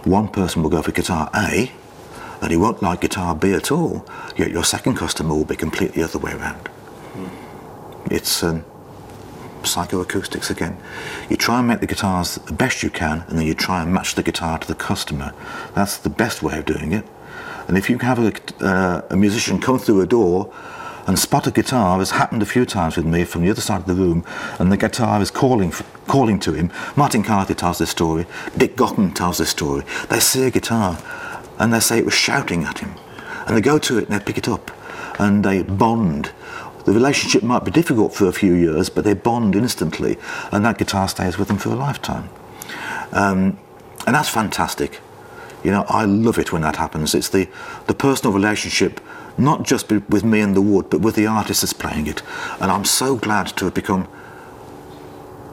one person will go for guitar A and he won't like guitar B at all, yet your second customer will be completely the other way around. It's um, psychoacoustics again. You try and make the guitars the best you can and then you try and match the guitar to the customer. That's the best way of doing it. And if you have a, uh, a musician come through a door and spot a guitar has happened a few times with me from the other side of the room, and the guitar is calling calling to him. Martin Carthy tells this story. Dick Gaughan tells this story. They see a guitar, and they say it was shouting at him, and they go to it and they pick it up, and they bond. The relationship might be difficult for a few years, but they bond instantly, and that guitar stays with them for a lifetime. Um, and that's fantastic. You know, I love it when that happens. It's the, the personal relationship not just with me and the wood, but with the artist that's playing it. And I'm so glad to have become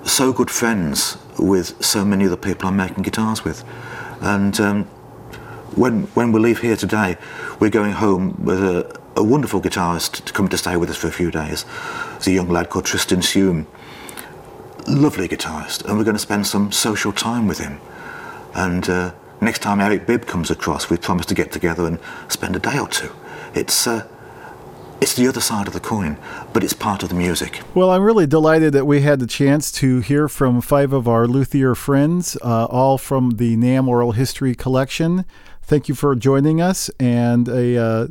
so good friends with so many of the people I'm making guitars with. And um, when, when we leave here today, we're going home with a, a wonderful guitarist to come to stay with us for a few days. It's a young lad called Tristan Seume. Lovely guitarist, and we're going to spend some social time with him. And uh, next time Eric Bibb comes across, we promise to get together and spend a day or two. It's uh, it's the other side of the coin, but it's part of the music. Well, I'm really delighted that we had the chance to hear from five of our luthier friends, uh, all from the NAMM Oral History Collection. Thank you for joining us. And a uh,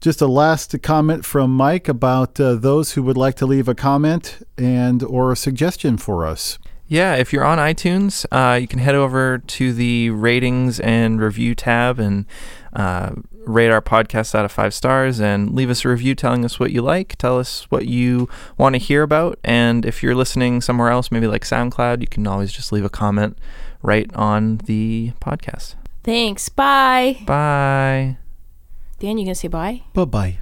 just a last comment from Mike about uh, those who would like to leave a comment and or a suggestion for us. Yeah, if you're on iTunes, uh, you can head over to the ratings and review tab and uh, rate our podcast out of five stars and leave us a review telling us what you like. Tell us what you want to hear about. And if you're listening somewhere else, maybe like SoundCloud, you can always just leave a comment right on the podcast. Thanks. Bye. Bye. Dan, you gonna say bye? Bye bye.